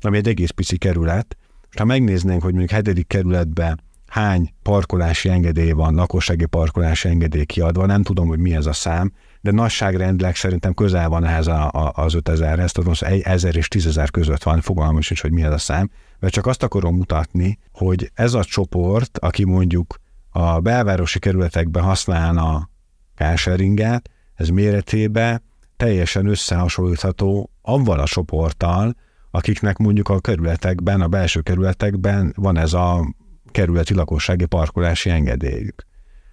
ami egy egész pici kerület. És ha megnéznénk, hogy mondjuk hetedik kerületben hány parkolási engedély van, lakossági parkolási engedély kiadva, nem tudom, hogy mi ez a szám, de nagyságrendileg szerintem közel van ehhez a, a, az 5000-hez, tudom, hogy 1000 és 10.000 között van, fogalmam is, hogy mi ez a szám, mert csak azt akarom mutatni, hogy ez a csoport, aki mondjuk a belvárosi kerületekben használna carsharinget, ez méretébe teljesen összehasonlítható avval a csoporttal, akiknek mondjuk a kerületekben, a belső kerületekben van ez a kerületi lakossági parkolási engedélyük.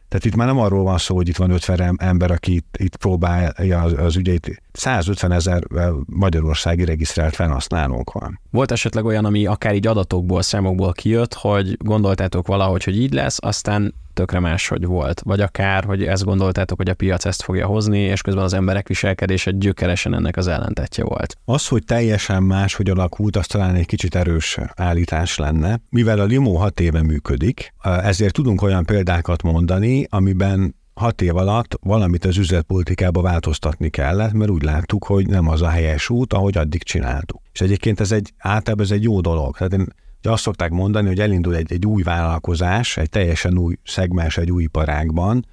Tehát itt már nem arról van szó, hogy itt van 50 ember, aki itt, itt próbálja az, az ügyeit. 150 ezer magyarországi regisztrált felhasználónk van. Volt esetleg olyan, ami akár így adatokból, számokból kijött, hogy gondoltátok valahogy, hogy így lesz, aztán tökre máshogy volt. Vagy akár, hogy ezt gondoltátok, hogy a piac ezt fogja hozni, és közben az emberek viselkedése gyökeresen ennek az ellentetje volt. Az, hogy teljesen más, hogy alakult, az talán egy kicsit erős állítás lenne. Mivel a Limo hat éve működik, ezért tudunk olyan példákat mondani, amiben hat év alatt valamit az üzletpolitikába változtatni kellett, mert úgy láttuk, hogy nem az a helyes út, ahogy addig csináltuk. És egyébként ez egy, általában ez egy jó dolog. Tehát én Ugye azt szokták mondani, hogy elindul egy, egy új vállalkozás, egy teljesen új szegmens, egy új iparágban,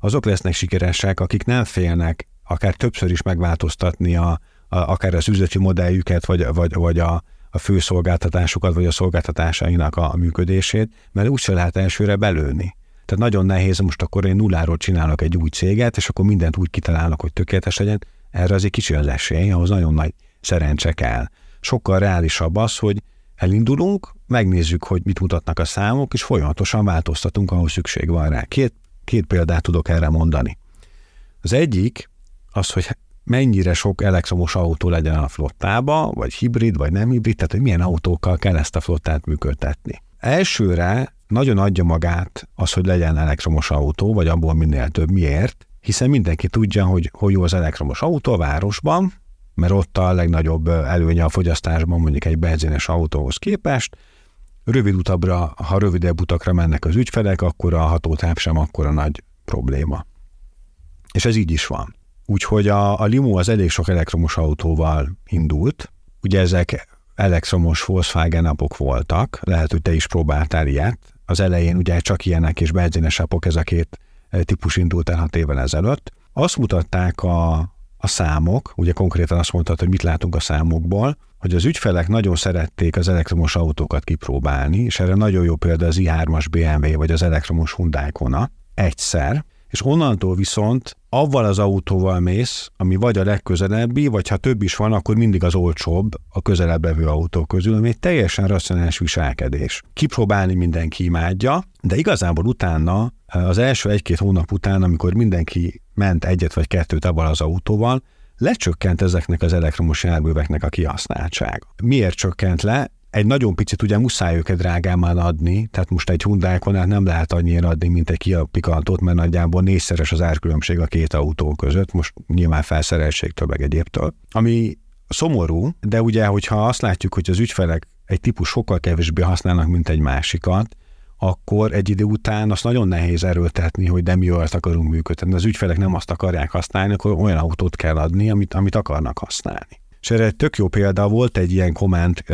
azok lesznek sikeresek, akik nem félnek akár többször is megváltoztatni a, a, akár az üzleti modelljüket, vagy, vagy, vagy a, a fő szolgáltatásukat, vagy a szolgáltatásainak a, a működését, mert úgyse lehet elsőre belőni. Tehát nagyon nehéz, most akkor én nulláról csinálok egy új céget, és akkor mindent úgy kitalálok, hogy tökéletes legyen. Erre azért kicsi az esély, ahhoz nagyon nagy szerencse kell. Sokkal reálisabb az, hogy elindulunk, megnézzük, hogy mit mutatnak a számok, és folyamatosan változtatunk, ahol szükség van rá. Két, két példát tudok erre mondani. Az egyik az, hogy mennyire sok elektromos autó legyen a flottába, vagy hibrid, vagy nem hibrid, tehát hogy milyen autókkal kell ezt a flottát működtetni. Elsőre nagyon adja magát az, hogy legyen elektromos autó, vagy abból minél több. Miért? Hiszen mindenki tudja, hogy hogy jó az elektromos autó a városban, mert ott a legnagyobb előnye a fogyasztásban mondjuk egy benzines autóhoz képest. Rövid utabra, ha rövidebb utakra mennek az ügyfelek, akkor a hatótáv sem akkora nagy probléma. És ez így is van. Úgyhogy a, a Limo az elég sok elektromos autóval indult. Ugye ezek elektromos Volkswagen napok voltak, lehet, hogy te is próbáltál ilyet. Az elején ugye csak ilyenek és benzines apok, ez a két típus indult el hat évvel ezelőtt. Azt mutatták a, a számok, ugye konkrétan azt mondtad, hogy mit látunk a számokból, hogy az ügyfelek nagyon szerették az elektromos autókat kipróbálni, és erre nagyon jó példa az i3-as BMW vagy az elektromos Hyundai Kona egyszer, és onnantól viszont avval az autóval mész, ami vagy a legközelebbi, vagy ha több is van, akkor mindig az olcsóbb a közelebb levő autó közül, ami egy teljesen racionális viselkedés. Kipróbálni mindenki imádja, de igazából utána, az első egy-két hónap után, amikor mindenki ment egyet vagy kettőt abban az autóval, lecsökkent ezeknek az elektromos járműveknek a kihasználtsága. Miért csökkent le? egy nagyon picit ugye muszáj őket drágámmal adni, tehát most egy hyundai nem lehet annyira adni, mint egy Kia Picantot, mert nagyjából négyszeres az árkülönbség a két autó között, most nyilván felszereltségtől meg egyébtől. Ami szomorú, de ugye, hogyha azt látjuk, hogy az ügyfelek egy típus sokkal kevésbé használnak, mint egy másikat, akkor egy idő után azt nagyon nehéz erőltetni, hogy nem jól akarunk működni. Az ügyfelek nem azt akarják használni, akkor olyan autót kell adni, amit, amit akarnak használni. És erre egy tök jó példa volt egy ilyen komment,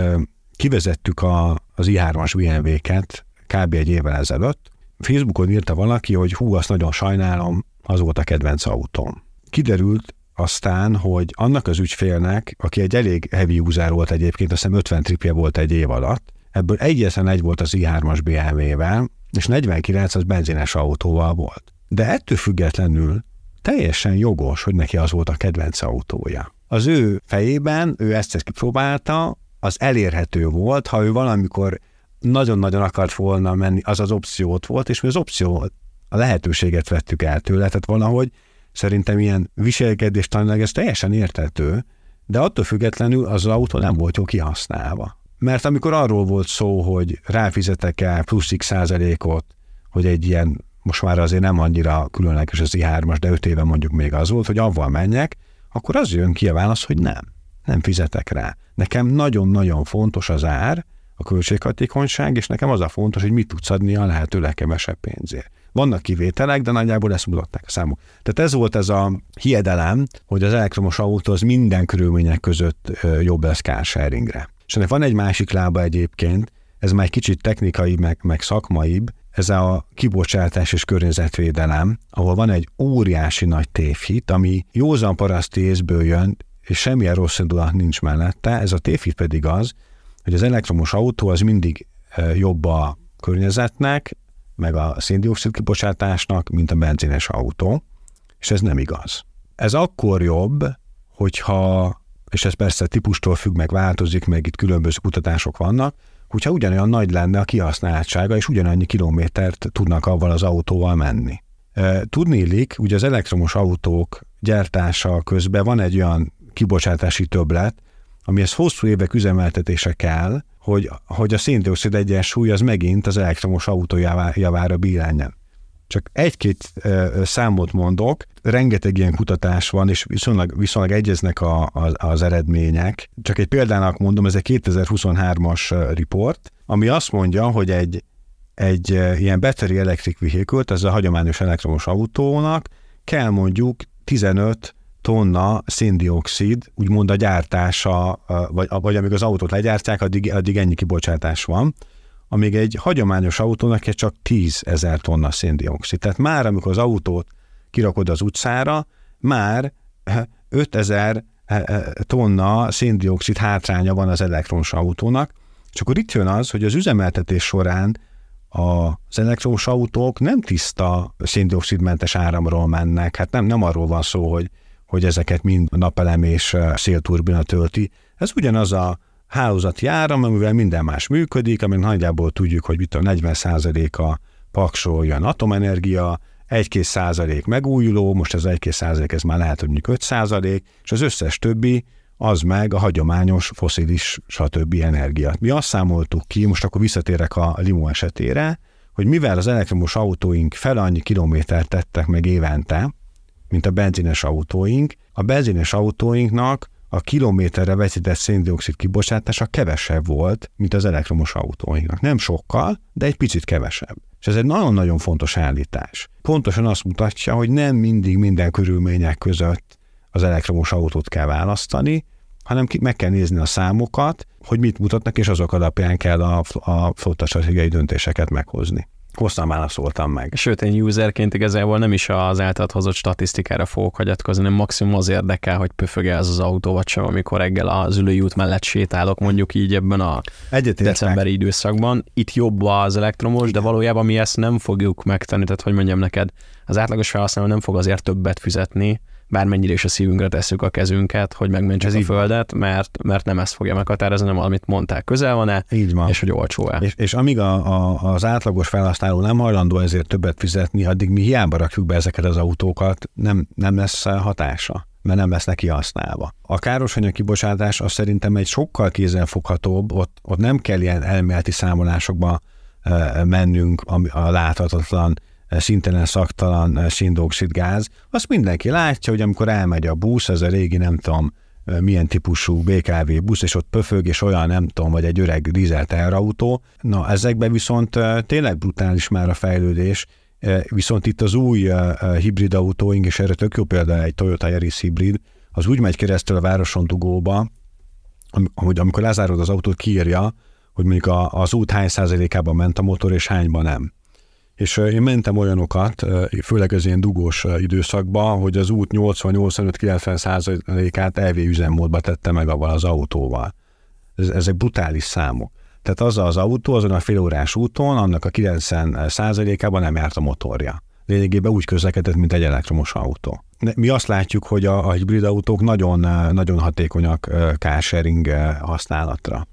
kivezettük a, az i3-as BMW-ket kb. egy évvel ezelőtt. Facebookon írta valaki, hogy hú, azt nagyon sajnálom, az volt a kedvenc autóm. Kiderült aztán, hogy annak az ügyfélnek, aki egy elég heavy user volt egyébként, azt hiszem 50 tripje volt egy év alatt, ebből egyetlen egy volt az i3-as BMW-vel, és 49 az benzines autóval volt. De ettől függetlenül teljesen jogos, hogy neki az volt a kedvenc autója. Az ő fejében ő ezt kipróbálta, az elérhető volt, ha ő valamikor nagyon-nagyon akart volna menni, az az opciót volt, és mi az opció, a lehetőséget vettük el tőle, tehát valahogy szerintem ilyen viselkedés ez teljesen értető, de attól függetlenül az, az autó nem volt jó kihasználva. Mert amikor arról volt szó, hogy ráfizetek el plusz x százalékot, hogy egy ilyen, most már azért nem annyira különleges az i3-as, de 5 éve mondjuk még az volt, hogy avval menjek, akkor az jön ki a válasz, hogy nem nem fizetek rá. Nekem nagyon-nagyon fontos az ár, a költséghatékonyság, és nekem az a fontos, hogy mit tudsz adni a lehető legkevesebb pénzért. Vannak kivételek, de nagyjából ezt mutatták a számok. Tehát ez volt ez a hiedelem, hogy az elektromos autó az minden körülmények között jobb lesz carsharingre. És ennek van egy másik lába egyébként, ez már egy kicsit technikai, meg, meg szakmaibb, ez a kibocsátás és környezetvédelem, ahol van egy óriási nagy tévhit, ami józan paraszti észből jön, és semmilyen rossz indulat nincs mellette. Ez a tévhit pedig az, hogy az elektromos autó az mindig jobb a környezetnek, meg a széndiokszid kibocsátásnak, mint a benzines autó, és ez nem igaz. Ez akkor jobb, hogyha, és ez persze típustól függ, meg változik, meg itt különböző kutatások vannak, hogyha ugyanolyan nagy lenne a kihasználtsága, és ugyanannyi kilométert tudnak avval az autóval menni. Tudni illik, ugye az elektromos autók gyártása közben van egy olyan kibocsátási többlet, amihez hosszú évek üzemeltetése kell, hogy, hogy a széndiokszid egyensúly az megint az elektromos autó javára bíráljen. Csak egy-két számot mondok, rengeteg ilyen kutatás van, és viszonylag, viszonylag egyeznek a, a, az eredmények. Csak egy példának mondom, ez egy 2023-as report, ami azt mondja, hogy egy, egy ilyen battery electric vehicle, ez a hagyományos elektromos autónak kell mondjuk 15 tonna széndiokszid, úgymond a gyártása, vagy, vagy amíg az autót legyártják, addig, addig ennyi kibocsátás van, amíg egy hagyományos autónak egy csak 10 ezer tonna széndiokszid. Tehát már amikor az autót kirakod az utcára, már 5000 eh, eh, tonna széndiokszid hátránya van az elektromos autónak, és akkor itt jön az, hogy az üzemeltetés során az elektromos autók nem tiszta széndiokszidmentes áramról mennek, hát nem, nem arról van szó, hogy hogy ezeket mind napelem és szélturbina tölti. Ez ugyanaz a hálózati áram, amivel minden más működik, amin nagyjából tudjuk, hogy mit a 40% a paksról jön atomenergia, 1-2 százalék megújuló, most ez 1-2 százalék, ez már lehet, hogy mondjuk 5 százalék, és az összes többi az meg a hagyományos foszilis, stb. energia. Mi azt számoltuk ki, most akkor visszatérek a limo esetére, hogy mivel az elektromos autóink fele annyi kilométert tettek meg évente, mint a benzines autóink. A benzines autóinknak a kilométerre veszített széndiokszid kibocsátása kevesebb volt, mint az elektromos autóinknak. Nem sokkal, de egy picit kevesebb. És ez egy nagyon-nagyon fontos állítás. Pontosan azt mutatja, hogy nem mindig minden körülmények között az elektromos autót kell választani, hanem meg kell nézni a számokat, hogy mit mutatnak, és azok alapján kell a, a flottastratégiai döntéseket meghozni hosszan válaszoltam meg. Sőt, én userként igazából nem is az általad hozott statisztikára fogok hagyatkozni, hanem maximum az érdekel, hogy pöfög ez az autó, vagy sem, amikor reggel az ülői út mellett sétálok, mondjuk így ebben a Egyetértek. decemberi időszakban. Itt jobb az elektromos, de valójában mi ezt nem fogjuk megtenni, tehát hogy mondjam neked, az átlagos felhasználó nem fog azért többet fizetni, bármennyire is a szívünkre tesszük a kezünket, hogy megmentsük Ez a földet, mert, mert nem ezt fogja meghatározni, nem amit mondták, közel van-e, így van. és hogy olcsó-e. És, és amíg a, a, az átlagos felhasználó nem hajlandó ezért többet fizetni, addig mi hiába rakjuk be ezeket az autókat, nem, nem lesz hatása mert nem lesz neki használva. A károsanyag kibocsátás az szerintem egy sokkal kézenfoghatóbb, ott, ott nem kell ilyen elméleti számolásokba mennünk a láthatatlan szintelen szaktalan eh, szindioxid gáz, azt mindenki látja, hogy amikor elmegy a busz, ez a régi nem tudom eh, milyen típusú BKV busz, és ott pöfög, és olyan nem tudom, vagy egy öreg dízel teherautó. Na, ezekben viszont eh, tényleg brutális már a fejlődés, viszont itt az új hibrid autóink, és erre tök jó példa egy Toyota Yaris hibrid, az úgy megy keresztül a városon dugóba, hogy amikor lezárod az autót, kiírja, hogy mondjuk az út hány százalékában ment a motor, és hányban nem. És én mentem olyanokat, főleg az ilyen dugós időszakban, hogy az út 80-85-90 százalékát EV üzemmódba tette meg avval az autóval. Ez, ezek brutális számok. Tehát az az autó azon a félórás úton, annak a 90 százalékában nem járt a motorja. Lényegében úgy közlekedett, mint egy elektromos autó. Mi azt látjuk, hogy a, a hibrid autók nagyon, nagyon hatékonyak carsharing használatra.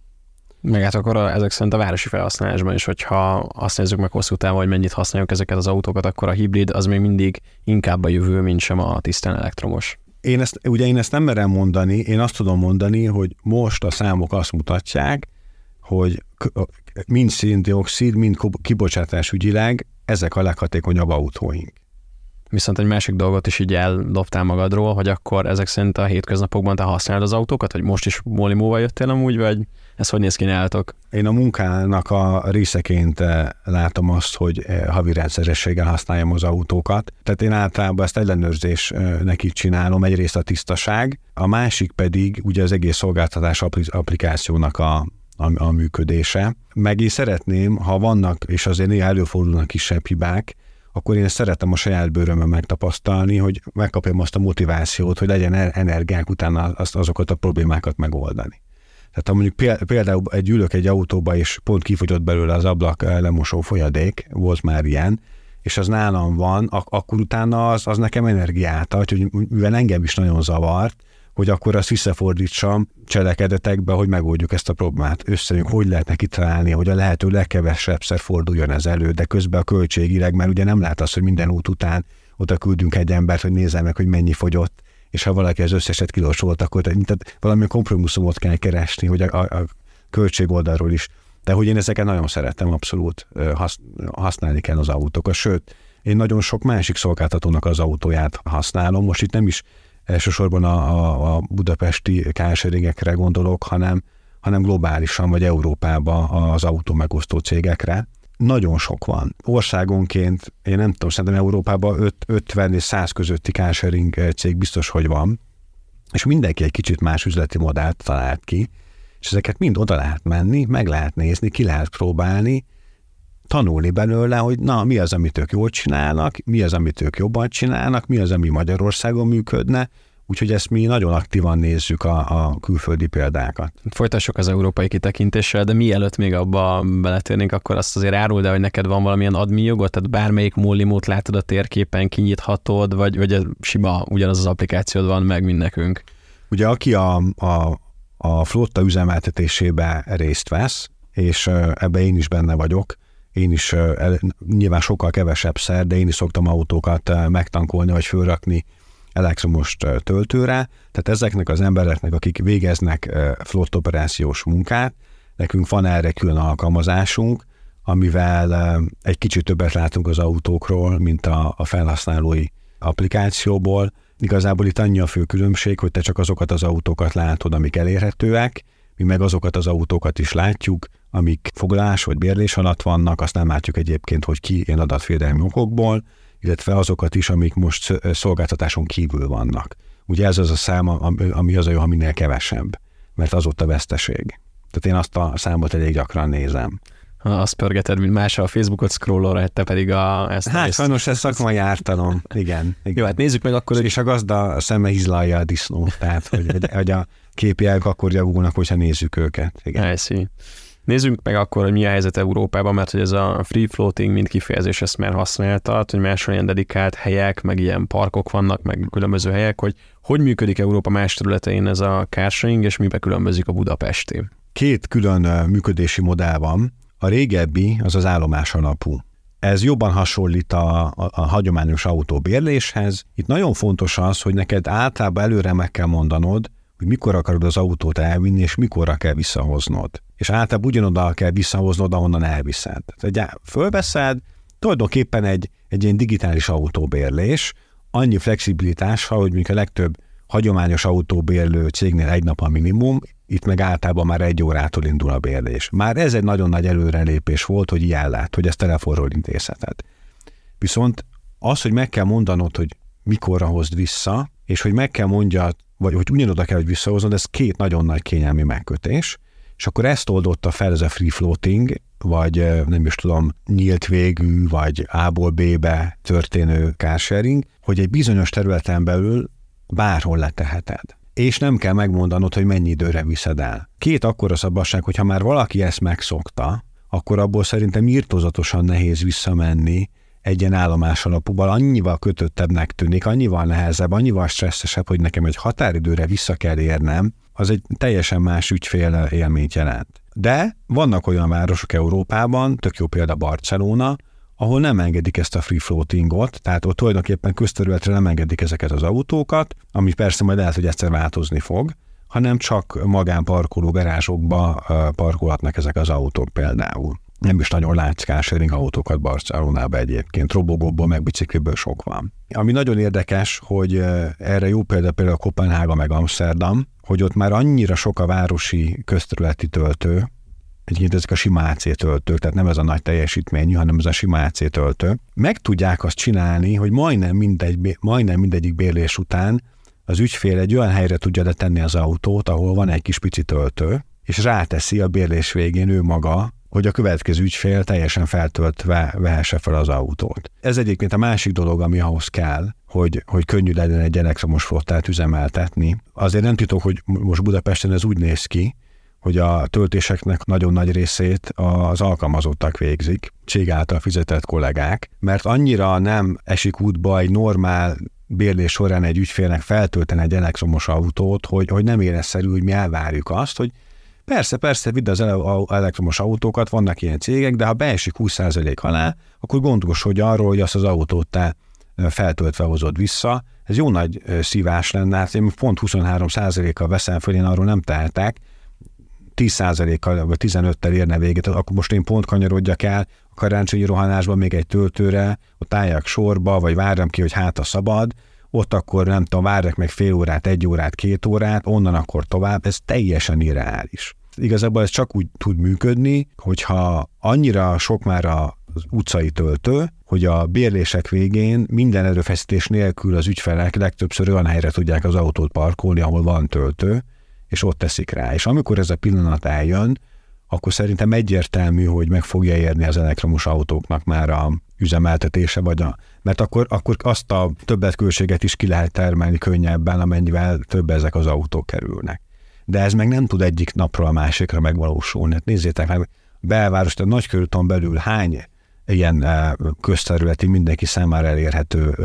Meg hát akkor ezek szerint a városi felhasználásban is, hogyha azt nézzük meg hosszú távon, hogy mennyit használjuk ezeket az autókat, akkor a hibrid az még mindig inkább a jövő, mint sem a tisztán elektromos. Én ezt, ugye én ezt nem merem mondani, én azt tudom mondani, hogy most a számok azt mutatják, hogy mind széndiokszid, mind kibocsátás ügyileg ezek a leghatékonyabb autóink. Viszont egy másik dolgot is így eldobtál magadról, hogy akkor ezek szerint a hétköznapokban te használod az autókat, hogy most is Molimóval jöttél amúgy, vagy ez hogy néz ki nálatok? Én a munkának a részeként eh, látom azt, hogy eh, havi rendszerességgel használjam az autókat. Tehát én általában ezt ellenőrzésnek így csinálom, egyrészt a tisztaság, a másik pedig ugye az egész szolgáltatás applikációnak a a, a működése. Meg én szeretném, ha vannak, és azért néha előfordulnak kisebb hibák, akkor én szeretem a saját bőrömön megtapasztalni, hogy megkapjam azt a motivációt, hogy legyen e- energiánk utána azt, azokat a problémákat megoldani. Tehát ha mondjuk például egy ülök egy autóba, és pont kifogyott belőle az ablak lemosó folyadék, volt már ilyen, és az nálam van, ak- akkor utána az, az nekem energiát ad, hogy mivel engem is nagyon zavart, hogy akkor azt visszafordítsam cselekedetekbe, hogy megoldjuk ezt a problémát. Összejönk, hogy lehet neki találni, hogy a lehető legkevesebbszer forduljon ez elő, de közben a költségileg, mert ugye nem lát az, hogy minden út után oda küldünk egy embert, hogy nézze meg, hogy mennyi fogyott, és ha valaki az összeset kilosolt, akkor tehát valami kompromisszumot kell keresni, hogy a, a, a költség oldalról is. De hogy én ezeket nagyon szeretem, abszolút használni kell az autókat. Sőt, én nagyon sok másik szolgáltatónak az autóját használom. Most itt nem is elsősorban a, a, a budapesti kárseringekre gondolok, hanem, hanem globálisan vagy Európában az autó megosztó cégekre. Nagyon sok van. Országonként, én nem tudom, szerintem Európában 50 és 100 közötti carsharing cég biztos, hogy van, és mindenki egy kicsit más üzleti modellt talált ki, és ezeket mind oda lehet menni, meg lehet nézni, ki lehet próbálni, tanulni belőle, hogy na, mi az, amit ők jól csinálnak, mi az, amit ők jobban csinálnak, mi az, ami Magyarországon működne, Úgyhogy ezt mi nagyon aktívan nézzük a, a külföldi példákat. Folytassuk az európai kitekintéssel, de mielőtt még abba beletérnénk, akkor azt azért árul, de hogy neked van valamilyen admi jogot, tehát bármelyik múlimót látod a térképen, kinyithatod, vagy, vagy sima ugyanaz az applikációd van meg, mint nekünk. Ugye aki a, a, a flotta üzemeltetésébe részt vesz, és ebbe én is benne vagyok, én is nyilván sokkal kevesebb szer, de én is szoktam autókat megtankolni, vagy fölrakni elektromos töltőre, tehát ezeknek az embereknek, akik végeznek flott operációs munkát, nekünk van erre külön alkalmazásunk, amivel egy kicsit többet látunk az autókról, mint a, a felhasználói applikációból. Igazából itt annyi a fő különbség, hogy te csak azokat az autókat látod, amik elérhetőek, mi meg azokat az autókat is látjuk, amik foglalás vagy bérlés alatt vannak, azt nem látjuk egyébként, hogy ki ilyen adatvédelmi okokból, illetve azokat is, amik most szolgáltatáson kívül vannak. Ugye ez az a szám, ami az a jó, ha minél kevesebb, mert az ott a veszteség. Tehát én azt a számot elég gyakran nézem. Azt pörgeted, mint más a Facebookot scrollol, te pedig a... Ezt hát sajnos ez szakmai ártalom, igen, igen. Jó, hát nézzük meg akkor. És a gazda szeme hizlalja a disznót, tehát hogy, hogy a képiek akkor javulnak, hogyha nézzük őket. Igen. Nézzünk meg akkor, hogy mi a helyzet Európában, mert hogy ez a free floating mint kifejezés ezt már használta, hogy máshol ilyen dedikált helyek, meg ilyen parkok vannak, meg különböző helyek, hogy hogy működik Európa más területein ez a carsharing, és mibe különbözik a budapesti? Két külön működési modell van. A régebbi az az állomás alapú. Ez jobban hasonlít a, a, a hagyományos autóbérléshez. Itt nagyon fontos az, hogy neked általában előre meg kell mondanod, hogy mikor akarod az autót elvinni, és mikorra kell visszahoznod. És általában ugyanoda kell visszahoznod, ahonnan elviszed. Tehát fölveszed, tulajdonképpen egy, egy ilyen digitális autóbérlés, annyi flexibilitással, hogy mondjuk a legtöbb hagyományos autóbérlő cégnél egy nap a minimum, itt meg általában már egy órától indul a bérlés. Már ez egy nagyon nagy előrelépés volt, hogy ilyen lát, hogy ezt telefonról intézheted. Viszont az, hogy meg kell mondanod, hogy mikorra hozd vissza, és hogy meg kell mondjad, vagy hogy ugyanoda kell, hogy visszahoznod, ez két nagyon nagy kényelmi megkötés, és akkor ezt oldotta fel ez a free floating, vagy nem is tudom, nyílt végű, vagy A-ból B-be történő carsharing, hogy egy bizonyos területen belül bárhol leteheted. És nem kell megmondanod, hogy mennyi időre viszed el. Két akkora szabadság, hogy ha már valaki ezt megszokta, akkor abból szerintem írtozatosan nehéz visszamenni, egy ilyen állomás alapúval annyival kötöttebbnek tűnik, annyival nehezebb, annyival stresszesebb, hogy nekem egy határidőre vissza kell érnem, az egy teljesen más ügyfél élményt jelent. De vannak olyan városok Európában, tök jó példa Barcelona, ahol nem engedik ezt a free floatingot, tehát ott tulajdonképpen közterületre nem engedik ezeket az autókat, ami persze majd lehet, hogy egyszer változni fog, hanem csak magánparkoló garázsokba parkolhatnak ezek az autók például nem is nagyon látsz carsharing autókat Barcelonába egyébként, robogóból, meg bicikliből sok van. Ami nagyon érdekes, hogy erre jó példa például Kopenhága meg Amsterdam, hogy ott már annyira sok a városi közterületi töltő, egyébként ezek a sima AC töltők, tehát nem ez a nagy teljesítményű, hanem ez a sima AC töltő, meg tudják azt csinálni, hogy majdnem, mindegy, majdnem mindegyik bérlés után az ügyfél egy olyan helyre tudja letenni az autót, ahol van egy kis pici töltő, és ráteszi a bérlés végén ő maga, hogy a következő ügyfél teljesen feltöltve vehesse fel az autót. Ez egyébként a másik dolog, ami ahhoz kell, hogy, hogy könnyű legyen egy elektromos flottát üzemeltetni. Azért nem titok, hogy most Budapesten ez úgy néz ki, hogy a töltéseknek nagyon nagy részét az alkalmazottak végzik, cég által fizetett kollégák, mert annyira nem esik útba egy normál bérlés során egy ügyfélnek feltölteni egy elektromos autót, hogy, hogy nem érezszerű, hogy mi elvárjuk azt, hogy Persze, persze, vidd az elektromos autókat, vannak ilyen cégek, de ha beesik 20% alá, akkor gondoskodj arról, hogy azt az autót te feltöltve hozod vissza. Ez jó nagy szívás lenne, hát én pont 23%-kal veszem föl, én arról nem tehetek, 10%-kal vagy 15-tel érne véget, akkor most én pont kanyarodjak el a karácsonyi rohanásban még egy töltőre, ott álljak sorba, vagy várjam ki, hogy hát a szabad, ott akkor nem tudom, várjak meg fél órát, egy órát, két órát, onnan akkor tovább, ez teljesen irreális. Igazából ez csak úgy tud működni, hogyha annyira sok már az utcai töltő, hogy a bérlések végén minden erőfeszítés nélkül az ügyfelek legtöbbször olyan helyre tudják az autót parkolni, ahol van töltő, és ott teszik rá. És amikor ez a pillanat eljön, akkor szerintem egyértelmű, hogy meg fogja érni az elektromos autóknak már a üzemeltetése, vagy a, mert akkor, akkor azt a többletköltséget is ki lehet termelni könnyebben, amennyivel több ezek az autók kerülnek. De ez meg nem tud egyik napról a másikra megvalósulni. Hát nézzétek meg, belváros, tehát nagykörúton belül hány ilyen eh, közterületi, mindenki számára elérhető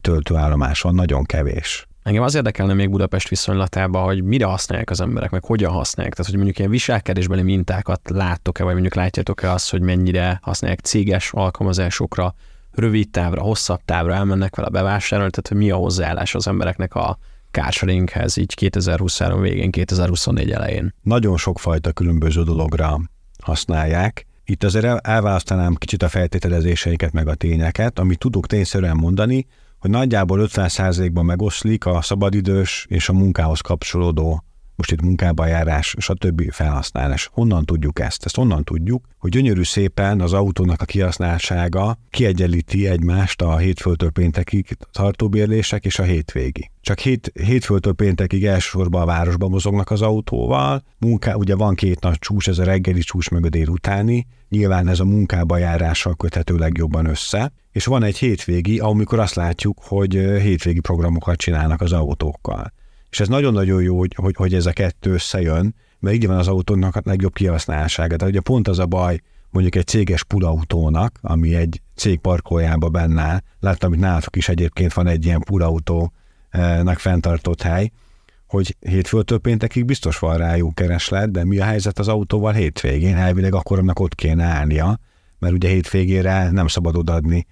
töltőállomás van, nagyon kevés. Engem az érdekelne még Budapest viszonylatában, hogy mire használják az emberek, meg hogyan használják. Tehát, hogy mondjuk ilyen viselkedésbeli mintákat láttok-e, vagy mondjuk látjátok-e azt, hogy mennyire használják céges alkalmazásokra, rövid távra, hosszabb távra elmennek vele bevásárolni, tehát hogy mi a hozzáállás az embereknek a carsharinghez így 2023 végén, 2024 elején. Nagyon sokfajta különböző dologra használják. Itt azért elválasztanám kicsit a feltételezéseiket meg a tényeket, amit tudok tényszerűen mondani, hogy nagyjából 50%-ban megoszlik a szabadidős és a munkához kapcsolódó most itt munkába járás, stb. felhasználás. Honnan tudjuk ezt? Ezt onnan tudjuk, hogy gyönyörű szépen az autónak a kihasználtsága kiegyenlíti egymást a hétfőtől péntekig tartó bérlések és a hétvégi. Csak hét, hétfőtől péntekig elsősorban a városban mozognak az autóval, munká, ugye van két nagy csúcs, ez a reggeli csúcs meg a délutáni, nyilván ez a munkába járással köthető legjobban össze, és van egy hétvégi, amikor azt látjuk, hogy hétvégi programokat csinálnak az autókkal. És ez nagyon-nagyon jó, hogy, hogy, hogy ez a kettő összejön, mert így van az autónak a legjobb kihasználásága. Tehát ugye pont az a baj, mondjuk egy céges pulautónak, ami egy cég parkolójában benne áll, láttam, hogy nálatok is egyébként van egy ilyen pulautónak fenntartott hely, hogy hétfőtől péntekig biztos van rá jó kereslet, de mi a helyzet az autóval hétvégén? Elvileg akkor annak ott kéne állnia, mert ugye hétvégére nem szabad odaadni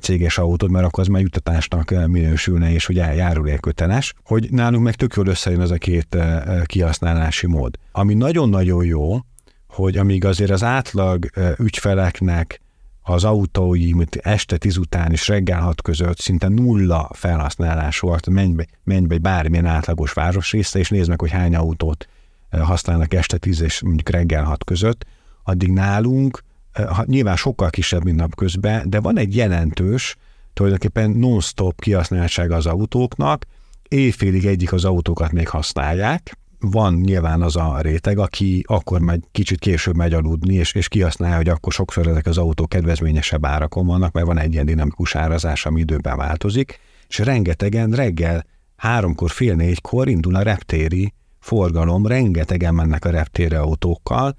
céges autót, mert akkor az már juttatásnak minősülne, és hogy járulékköteles, hogy nálunk meg tök jól összejön ez a két kihasználási mód. Ami nagyon-nagyon jó, hogy amíg azért az átlag ügyfeleknek az autói, mint este tíz után és reggel hat között szinte nulla felhasználás volt, menj be, menj be bármilyen átlagos városrészre, és nézd meg, hogy hány autót használnak este tíz és mondjuk reggel hat között, addig nálunk nyilván sokkal kisebb, mint napközben, de van egy jelentős, tulajdonképpen non-stop kihasználtsága az autóknak, éjfélig egyik az autókat még használják, van nyilván az a réteg, aki akkor megy, kicsit később megy aludni, és, és kihasználja, hogy akkor sokszor ezek az autók kedvezményesebb árakon vannak, mert van egy ilyen dinamikus árazás, ami időben változik, és rengetegen reggel háromkor, fél négykor indul a reptéri forgalom, rengetegen mennek a reptére autókkal,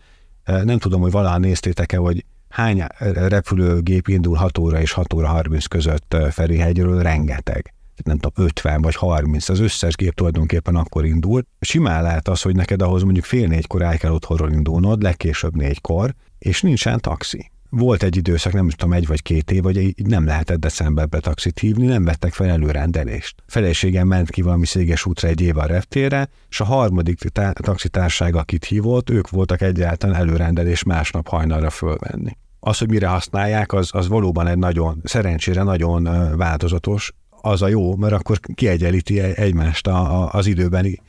nem tudom, hogy valaha néztétek-e, hogy hány repülőgép indul 6 óra és 6 óra 30 között Ferihegyről, rengeteg. Nem tudom, 50 vagy 30, az összes gép tulajdonképpen akkor indul. Simán lehet az, hogy neked ahhoz mondjuk fél négykor el kell otthonról indulnod, legkésőbb négykor, és nincsen taxi. Volt egy időszak, nem tudom, egy vagy két év, hogy így nem lehetett decemberbe taxit hívni, nem vettek fel előrendelést. Feleségem ment ki valami széges útra egy év a reptére, és a harmadik tá- taxitárság, akit hívott, ők voltak egyáltalán előrendelés másnap hajnalra fölvenni. Az, hogy mire használják, az, az valóban egy nagyon, szerencsére nagyon változatos. Az a jó, mert akkor kiegyenlíti egymást a, a, az időbeni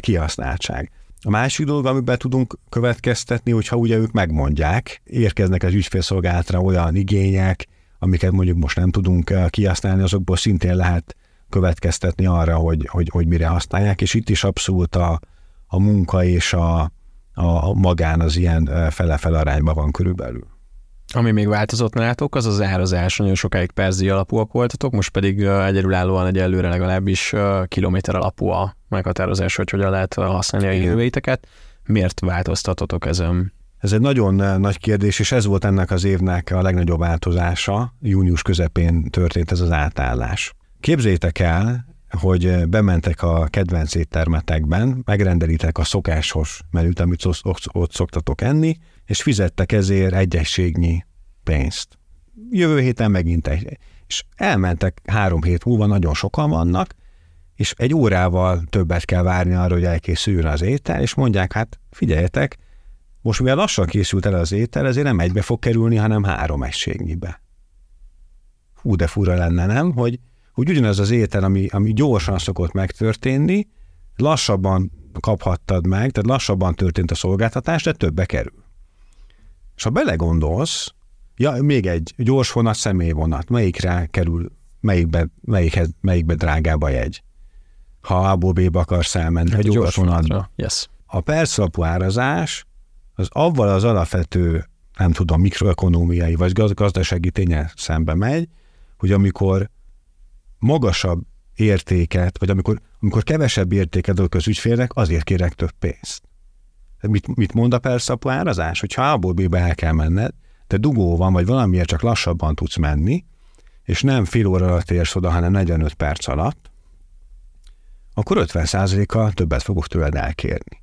kihasználtság. A másik dolog, amiben tudunk következtetni, hogyha ugye ők megmondják, érkeznek az ügyfélszolgálatra olyan igények, amiket mondjuk most nem tudunk eh, kihasználni, azokból szintén lehet következtetni arra, hogy, hogy, hogy mire használják, és itt is abszolút a, a munka és a, a magán az ilyen fele-fele arányban van körülbelül. Ami még változott nálatok, az az árazás. Nagyon sokáig perzi alapúak voltatok, most pedig egyedülállóan egy előre legalábbis kilométer alapú a meghatározás, hogy hogyan lehet használni a jövőiteket. Miért változtatotok ezen? Ez egy nagyon nagy kérdés, és ez volt ennek az évnek a legnagyobb változása. Június közepén történt ez az átállás. Képzétek el, hogy bementek a kedvenc éttermetekben, megrendelitek a szokásos menüt, amit ott szoktatok enni, és fizettek ezért egyeségnyi pénzt. Jövő héten megint egy. És elmentek három hét múlva, nagyon sokan vannak, és egy órával többet kell várni arra, hogy elkészüljön az étel, és mondják, hát figyeljetek, most mivel lassan készült el az étel, ezért nem egybe fog kerülni, hanem három egységnyibe. Hú, de fura lenne, nem? Hogy, hogy ugyanaz az étel, ami, ami gyorsan szokott megtörténni, lassabban kaphattad meg, tehát lassabban történt a szolgáltatás, de többe kerül. És ha belegondolsz, ja, még egy gyors vonat, személyvonat, melyikre kerül, melyikbe, melyikhez, melyikbe drágább a jegy? Ha A-ból B-be akarsz elmenni, hát a gyors, gyors vonatra. Yes. A perclapú árazás az avval az alapvető, nem tudom, mikroekonómiai vagy gazdasági ténye szembe megy, hogy amikor magasabb értéket, vagy amikor, amikor kevesebb értéket adok az ügyfélnek, azért kérek több pénzt. Mit, mit mond a perszapú árazás? Hogyha A-ból B-be el kell menned, te dugó van, vagy valamiért csak lassabban tudsz menni, és nem fél óra alatt érsz oda, hanem 45 perc alatt, akkor 50%-kal többet fogok tőled elkérni.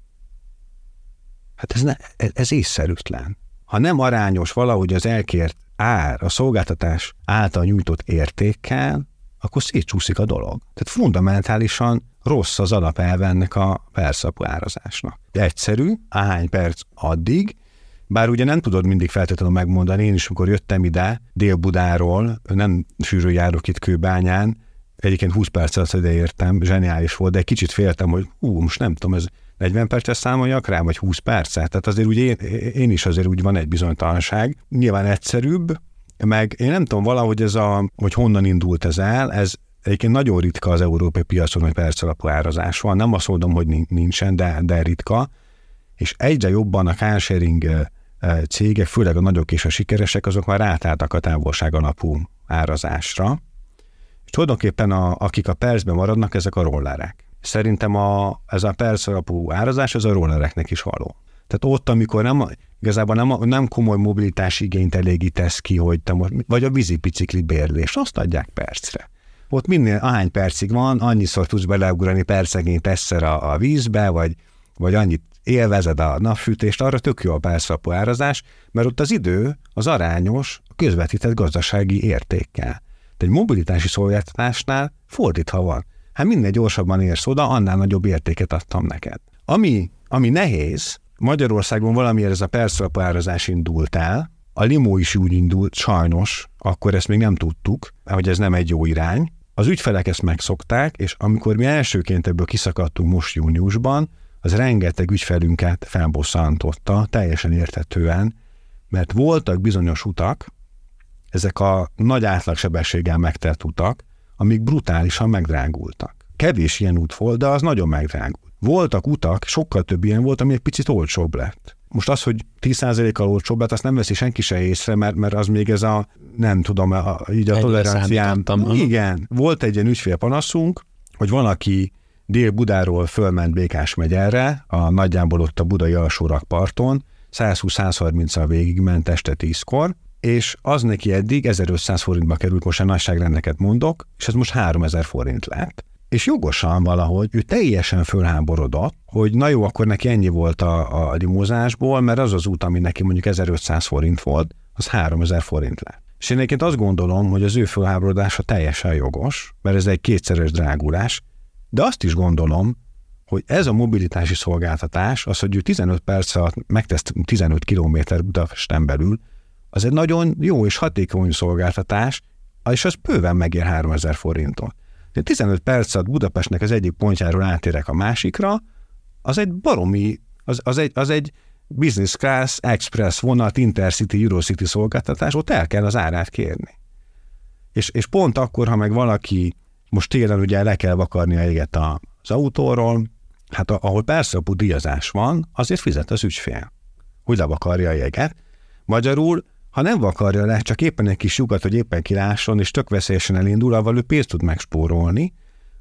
Hát ez, ne, ez észszerűtlen. Ha nem arányos valahogy az elkért ár, a szolgáltatás által nyújtott értékkel, akkor szétcsúszik a dolog. Tehát fundamentálisan rossz az alapelve ennek a perszapú árazásnak. Egyszerű, ahány perc addig, bár ugye nem tudod mindig feltétlenül megmondani, én is, amikor jöttem ide Dél-Budáról, nem sűrű járok itt Kőbányán, egyébként 20 perc alatt ide értem, zseniális volt, de egy kicsit féltem, hogy hú, most nem tudom, ez 40 percet számoljak rá, vagy 20 percet. Tehát azért úgy én, én is azért úgy van egy bizonytalanság. Nyilván egyszerűbb, meg én nem tudom, valahogy ez a, hogy honnan indult ez el, ez egyébként nagyon ritka az európai piacon, hogy perc alapú árazás van. Nem azt mondom, hogy nincsen, de, de ritka. És egyre jobban a carsharing cégek, főleg a nagyok és a sikeresek, azok már rátálltak a távolság alapú árazásra. És tulajdonképpen a, akik a percben maradnak, ezek a rollerek. Szerintem a, ez a perc alapú árazás, az a rollereknek is való. Tehát ott, amikor nem, igazából nem, nem komoly mobilitási igényt elégítesz ki, hogy te most, vagy a vízipicikli bérlés, azt adják percre. Ott minél, ahány percig van, annyiszor tudsz beleugrani percenként egyszer a, a vízbe, vagy, vagy annyit élvezed a napfűtést, arra tök jó a percrapó árazás, mert ott az idő az arányos a közvetített gazdasági értékkel. De egy mobilitási szolgáltatásnál fordítva van. Hát minél gyorsabban érsz oda, annál nagyobb értéket adtam neked. Ami, ami nehéz, Magyarországon valamiért ez a percalapú árazás indult el, a limó is úgy indult, sajnos, akkor ezt még nem tudtuk, hogy ez nem egy jó irány. Az ügyfelek ezt megszokták, és amikor mi elsőként ebből kiszakadtunk most júniusban, az rengeteg ügyfelünket felbosszantotta, teljesen érthetően, mert voltak bizonyos utak, ezek a nagy átlagsebességgel megtelt utak, amik brutálisan megdrágultak. Kevés ilyen út volt, de az nagyon megdrágult. Voltak utak, sokkal több ilyen volt, ami egy picit olcsóbb lett. Most az, hogy 10%-kal olcsóbb lett, azt nem veszi senki se észre, mert, mert az még ez a, nem tudom, a, így a toleranciám. Igen, volt egy ilyen ügyfélpanaszunk, hogy van, aki Dél-Budáról fölment Békás megyerre, a nagyjából ott a budai alsó rakparton, 120-130-al végigment este 10-kor, és az neki eddig 1500 forintba került, most a nagyságrendeket mondok, és ez most 3000 forint lett és jogosan valahogy ő teljesen fölháborodott, hogy na jó, akkor neki ennyi volt a, a limózásból, mert az az út, ami neki mondjuk 1500 forint volt, az 3000 forint lett. És én egyébként azt gondolom, hogy az ő fölháborodása teljesen jogos, mert ez egy kétszeres drágulás, de azt is gondolom, hogy ez a mobilitási szolgáltatás, az, hogy ő 15 perc alatt megtesz 15 km Budapesten belül, az egy nagyon jó és hatékony szolgáltatás, és az bőven megér 3000 forintot. 15 perc alatt Budapestnek az egyik pontjáról átérek a másikra, az egy baromi, az, az, egy, az egy business class, express vonat, intercity, eurocity szolgáltatás, ott el kell az árát kérni. És, és pont akkor, ha meg valaki most télen ugye le kell vakarni a éget az autóról, Hát ahol persze a díjazás van, azért fizet az ügyfél. Hogy levakarja a jeget. Magyarul, ha nem vakarja le, csak éppen egy kis lyukat, hogy éppen kilásson, és tök veszélyesen elindul, avval ő pénzt tud megspórolni,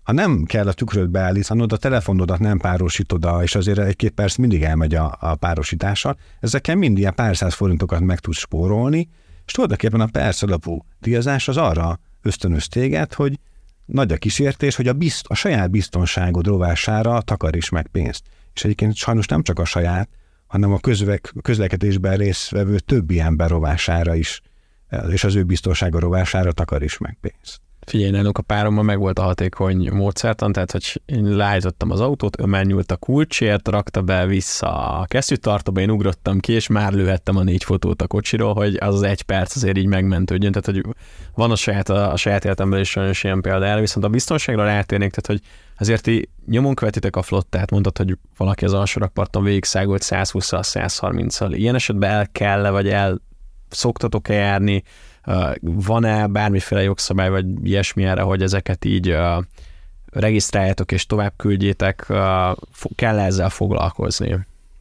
ha nem kell a tükröt beállítanod, a telefonodat nem párosítod, és azért egy-két perc mindig elmegy a, a párosítással, ezekkel mind ilyen pár száz forintokat meg tudsz spórolni, és tulajdonképpen a perc alapú díjazás az arra ösztönöz téged, hogy nagy a kísértés, hogy a, bizt, a saját biztonságod rovására takaríts meg pénzt. És egyébként sajnos nem csak a saját, hanem a közvek, közlekedésben résztvevő többi ember rovására is, és az ő biztonsága rovására takaríts meg pénzt. Figyelj, nálunk a páromban meg volt a hatékony módszertan, tehát hogy én leállítottam az autót, ő megnyúlt a kulcsért, rakta be vissza a kesztyűtartóba, én ugrottam ki, és már lőhettem a négy fotót a kocsiról, hogy az az egy perc azért így megmentődjön. Tehát, hogy van a saját, a, a saját életemben is sajnos ilyen például, viszont a biztonságra rátérnék, tehát, hogy azért ti nyomon követitek a flottát, mondtad, hogy valaki az alsó rakparton végigszágolt 120-szal, 130-szal. Ilyen esetben el kell vagy el szoktatok-e járni, van-e bármiféle jogszabály, vagy ilyesmi erre, hogy ezeket így regisztráljátok és tovább küldjétek, kell -e ezzel foglalkozni?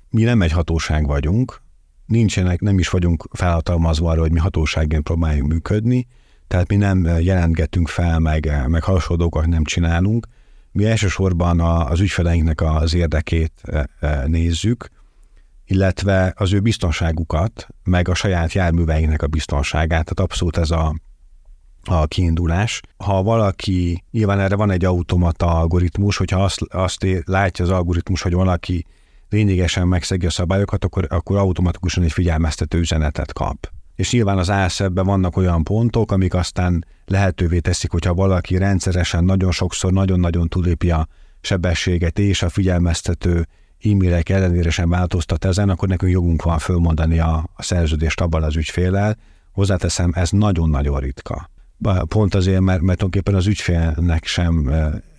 Mi nem egy hatóság vagyunk, nincsenek, nem is vagyunk felhatalmazva arra, hogy mi hatóságként próbáljunk működni, tehát mi nem jelentgetünk fel, meg, meg hasonlókat nem csinálunk. Mi elsősorban az ügyfeleinknek az érdekét nézzük, illetve az ő biztonságukat, meg a saját járműveinknek a biztonságát, tehát abszolút ez a, a kiindulás. Ha valaki, nyilván erre van egy automata algoritmus, hogyha azt, azt látja az algoritmus, hogy valaki lényegesen megszegi a szabályokat, akkor, akkor automatikusan egy figyelmeztető üzenetet kap. És nyilván az ASZ-ben vannak olyan pontok, amik aztán lehetővé teszik, hogyha valaki rendszeresen, nagyon sokszor, nagyon-nagyon túlépi a sebességet és a figyelmeztető e-mailek ellenére sem változtat ezen, akkor nekünk jogunk van fölmondani a, a szerződést abban az ügyfélel. Hozzáteszem, ez nagyon-nagyon ritka. Pont azért, mert, mert tulajdonképpen az ügyfélnek sem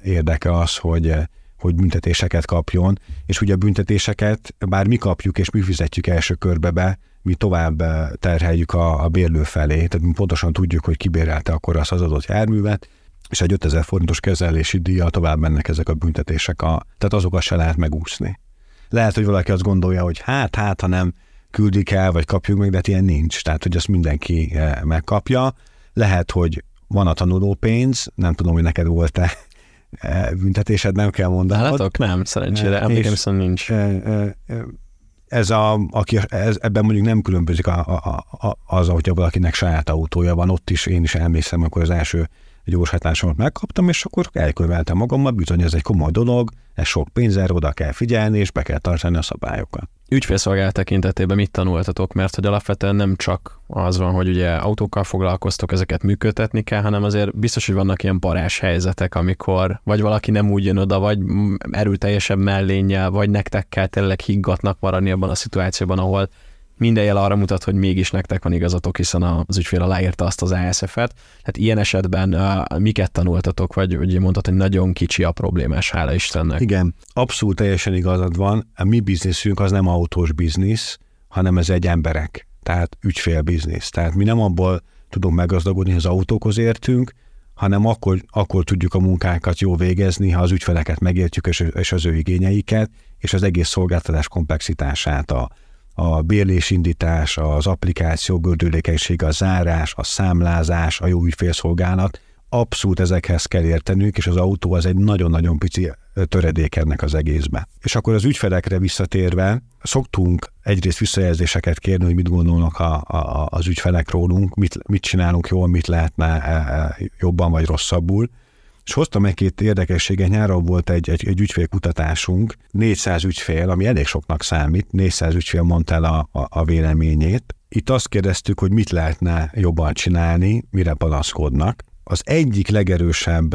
érdeke az, hogy, hogy büntetéseket kapjon, és ugye a büntetéseket bár mi kapjuk és mi fizetjük első körbe be, mi tovább terheljük a, a bérlő felé, tehát mi pontosan tudjuk, hogy kibérelte akkor az az adott járművet, és egy 5000 forintos kezelési díjjal tovább mennek ezek a büntetések, a, tehát azokat se lehet megúszni. Lehet, hogy valaki azt gondolja, hogy hát, hát, ha nem küldik el, vagy kapjuk meg, de hát ilyen nincs. Tehát, hogy azt mindenki eh, megkapja. Lehet, hogy van a tanuló pénz, nem tudom, hogy neked volt-e eh, büntetésed, nem kell mondani. Látok, nem, szerencsére, eh, emlékem viszont nincs. Ez a, aki, ez, ebben mondjuk nem különbözik a, a, a, az, hogyha valakinek saját autója van, ott is én is emlékszem, akkor az első gyorshatlásomat megkaptam, és akkor elköveltem magammal, bizony ez egy komoly dolog, ez sok pénzzel, oda kell figyelni, és be kell tartani a szabályokat. Ügyfélszolgálat tekintetében mit tanultatok? Mert hogy alapvetően nem csak az van, hogy ugye autókkal foglalkoztok, ezeket működtetni kell, hanem azért biztos, hogy vannak ilyen parás helyzetek, amikor vagy valaki nem úgy jön oda, vagy erőteljesebb mellénnyel, vagy nektek kell tényleg higgatnak maradni abban a szituációban, ahol minden jel arra mutat, hogy mégis nektek van igazatok, hiszen az ügyfél aláírta azt az ASF-et. Tehát ilyen esetben uh, miket tanultatok, vagy ugye mondtad, hogy nagyon kicsi a problémás, hála Istennek. Igen, abszolút teljesen igazad van. A mi bizniszünk az nem autós biznisz, hanem ez egy emberek, tehát ügyfélbiznisz. Tehát mi nem abból tudunk meggazdagodni, hogy az autókhoz értünk, hanem akkor, akkor tudjuk a munkánkat jó végezni, ha az ügyfeleket megértjük, és, és az ő igényeiket, és az egész szolgáltatás komplexitását, a, a bérlésindítás, az applikáció gördülékenység, a zárás, a számlázás, a jó ügyfélszolgálat, abszolút ezekhez kell értenünk, és az autó az egy nagyon-nagyon pici töredék ennek az egészbe. És akkor az ügyfelekre visszatérve, szoktunk egyrészt visszajelzéseket kérni, hogy mit gondolnak a, a, az ügyfelek rólunk, mit, mit csinálunk jól, mit lehetne e, e, jobban vagy rosszabbul, és hoztam egy két érdekességet, nyáron volt egy, egy, egy ügyfélkutatásunk, 400 ügyfél, ami elég soknak számít, 400 ügyfél mondta el a, a, a véleményét. Itt azt kérdeztük, hogy mit lehetne jobban csinálni, mire panaszkodnak. Az egyik legerősebb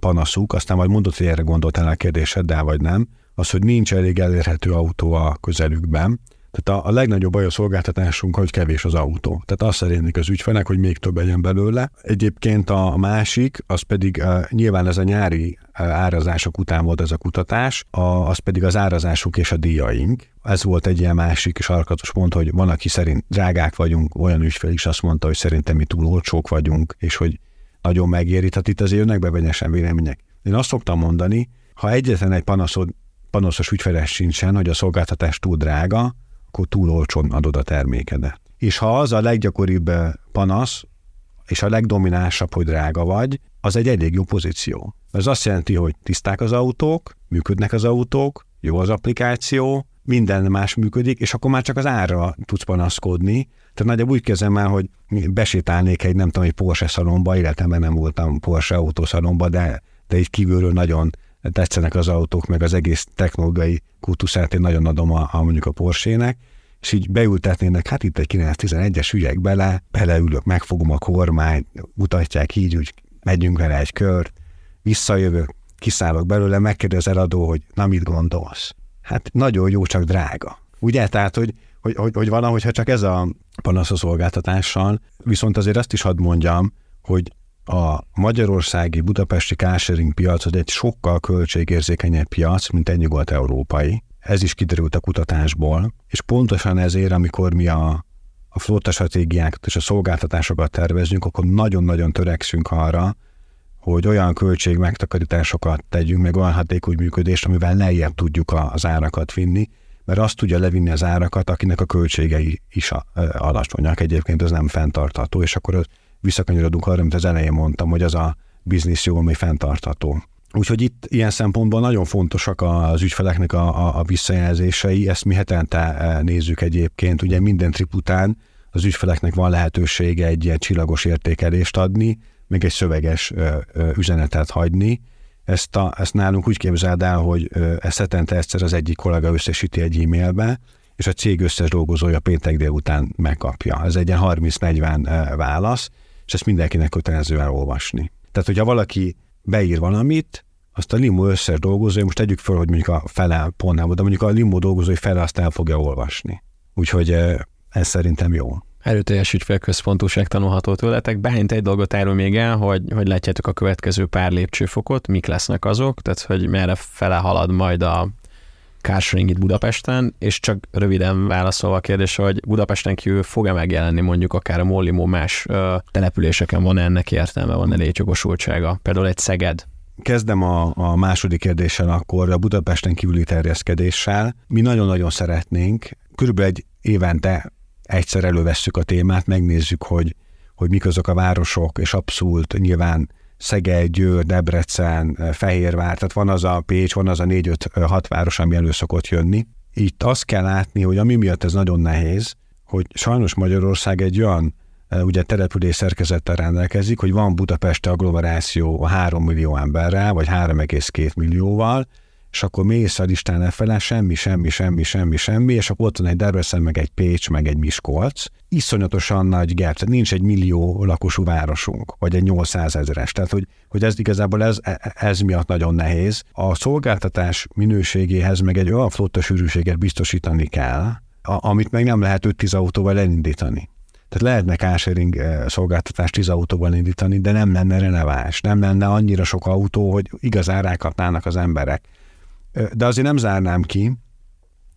panaszuk, aztán majd mondott, hogy erre gondoltál a kérdéseddel, vagy nem, az, hogy nincs elég elérhető autó a közelükben, tehát a, a legnagyobb baj a szolgáltatásunk, hogy kevés az autó. Tehát azt szeretnék az ügyfelek, hogy még több legyen belőle. Egyébként a másik, az pedig uh, nyilván ez a nyári uh, árazások után volt ez a kutatás, a, az pedig az árazásunk és a díjaink. Ez volt egy ilyen másik és alkatos pont, hogy van, aki szerint drágák vagyunk, olyan ügyfél is azt mondta, hogy szerintem mi túl olcsók vagyunk, és hogy nagyon megéri. Tehát itt azért jönnek be vélemények. Én azt szoktam mondani, ha egyetlen egy panaszod panaszos ügyfeles sincsen, hogy a szolgáltatás túl drága, akkor túl olcsón adod a termékedet. És ha az a leggyakoribb panasz, és a legdominánsabb, hogy drága vagy, az egy elég jó pozíció. Ez azt jelenti, hogy tiszták az autók, működnek az autók, jó az applikáció, minden más működik, és akkor már csak az árra tudsz panaszkodni. Tehát nagyjából úgy kezdem el, hogy besétálnék egy nem tudom, egy Porsche szalomba, életemben nem voltam Porsche autószalomba, de, de így kívülről nagyon tetszenek az autók, meg az egész technológiai kultuszát én nagyon adom a, a mondjuk a Porsche-nek, és így beültetnének, hát itt egy 911-es ügyek bele, beleülök, megfogom a kormányt, mutatják így, úgy megyünk vele egy kört, visszajövök, kiszállok belőle, megkérdez eladó, hogy na mit gondolsz? Hát nagyon jó, csak drága. Ugye? Tehát, hogy, hogy, hogy, hogy valahogy, ha csak ez a panasz a szolgáltatással, viszont azért azt is hadd mondjam, hogy a magyarországi budapesti carsharing piac az egy sokkal költségérzékenyebb piac, mint egy nyugat-európai. Ez is kiderült a kutatásból, és pontosan ezért, amikor mi a, a flotta stratégiákat és a szolgáltatásokat tervezünk, akkor nagyon-nagyon törekszünk arra, hogy olyan költség megtakarításokat tegyünk, meg olyan hatékony működést, amivel lejjebb tudjuk az árakat vinni, mert azt tudja levinni az árakat, akinek a költségei is alacsonyak. Egyébként ez nem fenntartható, és akkor visszakanyarodunk arra, amit az elején mondtam, hogy az a biznisz jó, ami fenntartható. Úgyhogy itt ilyen szempontból nagyon fontosak az ügyfeleknek a, a, a visszajelzései, ezt mi hetente nézzük egyébként, ugye minden trip után az ügyfeleknek van lehetősége egy ilyen csillagos értékelést adni, még egy szöveges üzenetet hagyni. Ezt, a, ezt nálunk úgy képzeld el, hogy ezt hetente egyszer az egyik kollega összesíti egy e-mailbe, és a cég összes dolgozója péntek délután megkapja. Ez egy ilyen 30-40 válasz, és ezt mindenkinek kötelező elolvasni. Tehát, hogyha valaki beír valamit, azt a limo összes dolgozója, most tegyük fel, hogy mondjuk a fele pont nem, de mondjuk a limo dolgozói fele azt el fogja olvasni. Úgyhogy ez szerintem jó erőteljes ügyfélközpontúság tanulható tőletek. Behányt egy dolgot árul még el, hogy, hogy látjátok a következő pár lépcsőfokot, mik lesznek azok, tehát hogy merre fele halad majd a carsharing Budapesten, és csak röviden válaszolva a kérdés, hogy Budapesten kívül fog-e megjelenni mondjuk akár a Mollimó más ö, településeken, van -e ennek értelme, van-e létjogosultsága? Például egy Szeged, Kezdem a, a második kérdéssel akkor, a Budapesten kívüli terjeszkedéssel. Mi nagyon-nagyon szeretnénk, körülbelül egy évente egyszer elővesszük a témát, megnézzük, hogy, hogy mik azok a városok, és abszolút nyilván Szeged, Győr, Debrecen, Fehérvár, tehát van az a Pécs, van az a négy-öt-hat város, ami elő szokott jönni. Itt azt kell látni, hogy ami miatt ez nagyon nehéz, hogy sajnos Magyarország egy olyan ugye település szerkezettel rendelkezik, hogy van Budapeste agglomeráció a 3 millió emberrel, vagy 3,2 millióval, és akkor mész a listán lefele, semmi, semmi, semmi, semmi, semmi, és akkor ott van egy Debrecen, meg egy Pécs, meg egy Miskolc. Iszonyatosan nagy gap, tehát nincs egy millió lakosú városunk, vagy egy 800 ezeres. Tehát, hogy, hogy ez igazából ez, ez miatt nagyon nehéz. A szolgáltatás minőségéhez meg egy olyan flotta sűrűséget biztosítani kell, amit meg nem lehet 5-10 autóval elindítani. Tehát lehetne carsharing eh, szolgáltatást 10 autóval indítani, de nem lenne releváns, nem lenne annyira sok autó, hogy igazán rákapnának az emberek. De azért nem zárnám ki,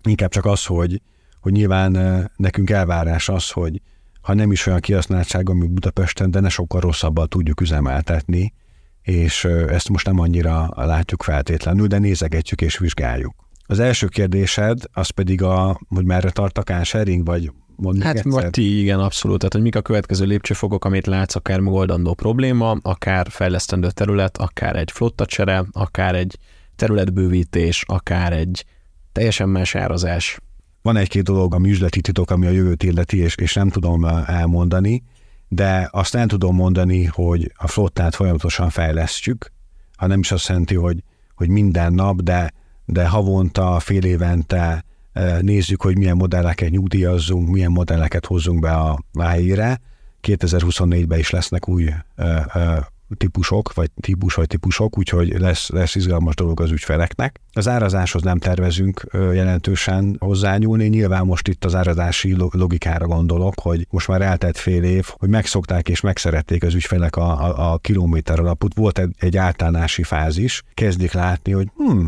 inkább csak az, hogy, hogy nyilván nekünk elvárás az, hogy ha nem is olyan kihasználtság, ami Budapesten, de ne sokkal rosszabbal tudjuk üzemeltetni, és ezt most nem annyira látjuk feltétlenül, de nézegetjük és vizsgáljuk. Az első kérdésed, az pedig a, hogy merre tart a carsharing, vagy mondjuk Hát egyszer? vagy ti, igen, abszolút. Tehát, hogy mik a következő lépcsőfokok, amit látsz, akár megoldandó probléma, akár fejlesztendő terület, akár egy flotta csere, akár egy területbővítés, akár egy teljesen más árazás. Van egy-két dolog, ami üzleti titok, ami a jövőt illeti, és, és nem tudom eh, elmondani, de azt nem tudom mondani, hogy a flottát folyamatosan fejlesztjük, ha nem is azt jelenti, hogy, hogy minden nap, de, de havonta, fél évente eh, nézzük, hogy milyen modelleket nyugdíjazzunk, milyen modelleket hozzunk be a vájére. 2024-ben is lesznek új eh, típusok, vagy típus, vagy típusok, úgyhogy lesz, lesz izgalmas dolog az ügyfeleknek. Az árazáshoz nem tervezünk jelentősen hozzányúlni, nyilván most itt az árazási logikára gondolok, hogy most már eltelt fél év, hogy megszokták és megszerették az ügyfelek a, a, a kilométer alapút. Volt egy, egy általánási fázis, kezdik látni, hogy hm,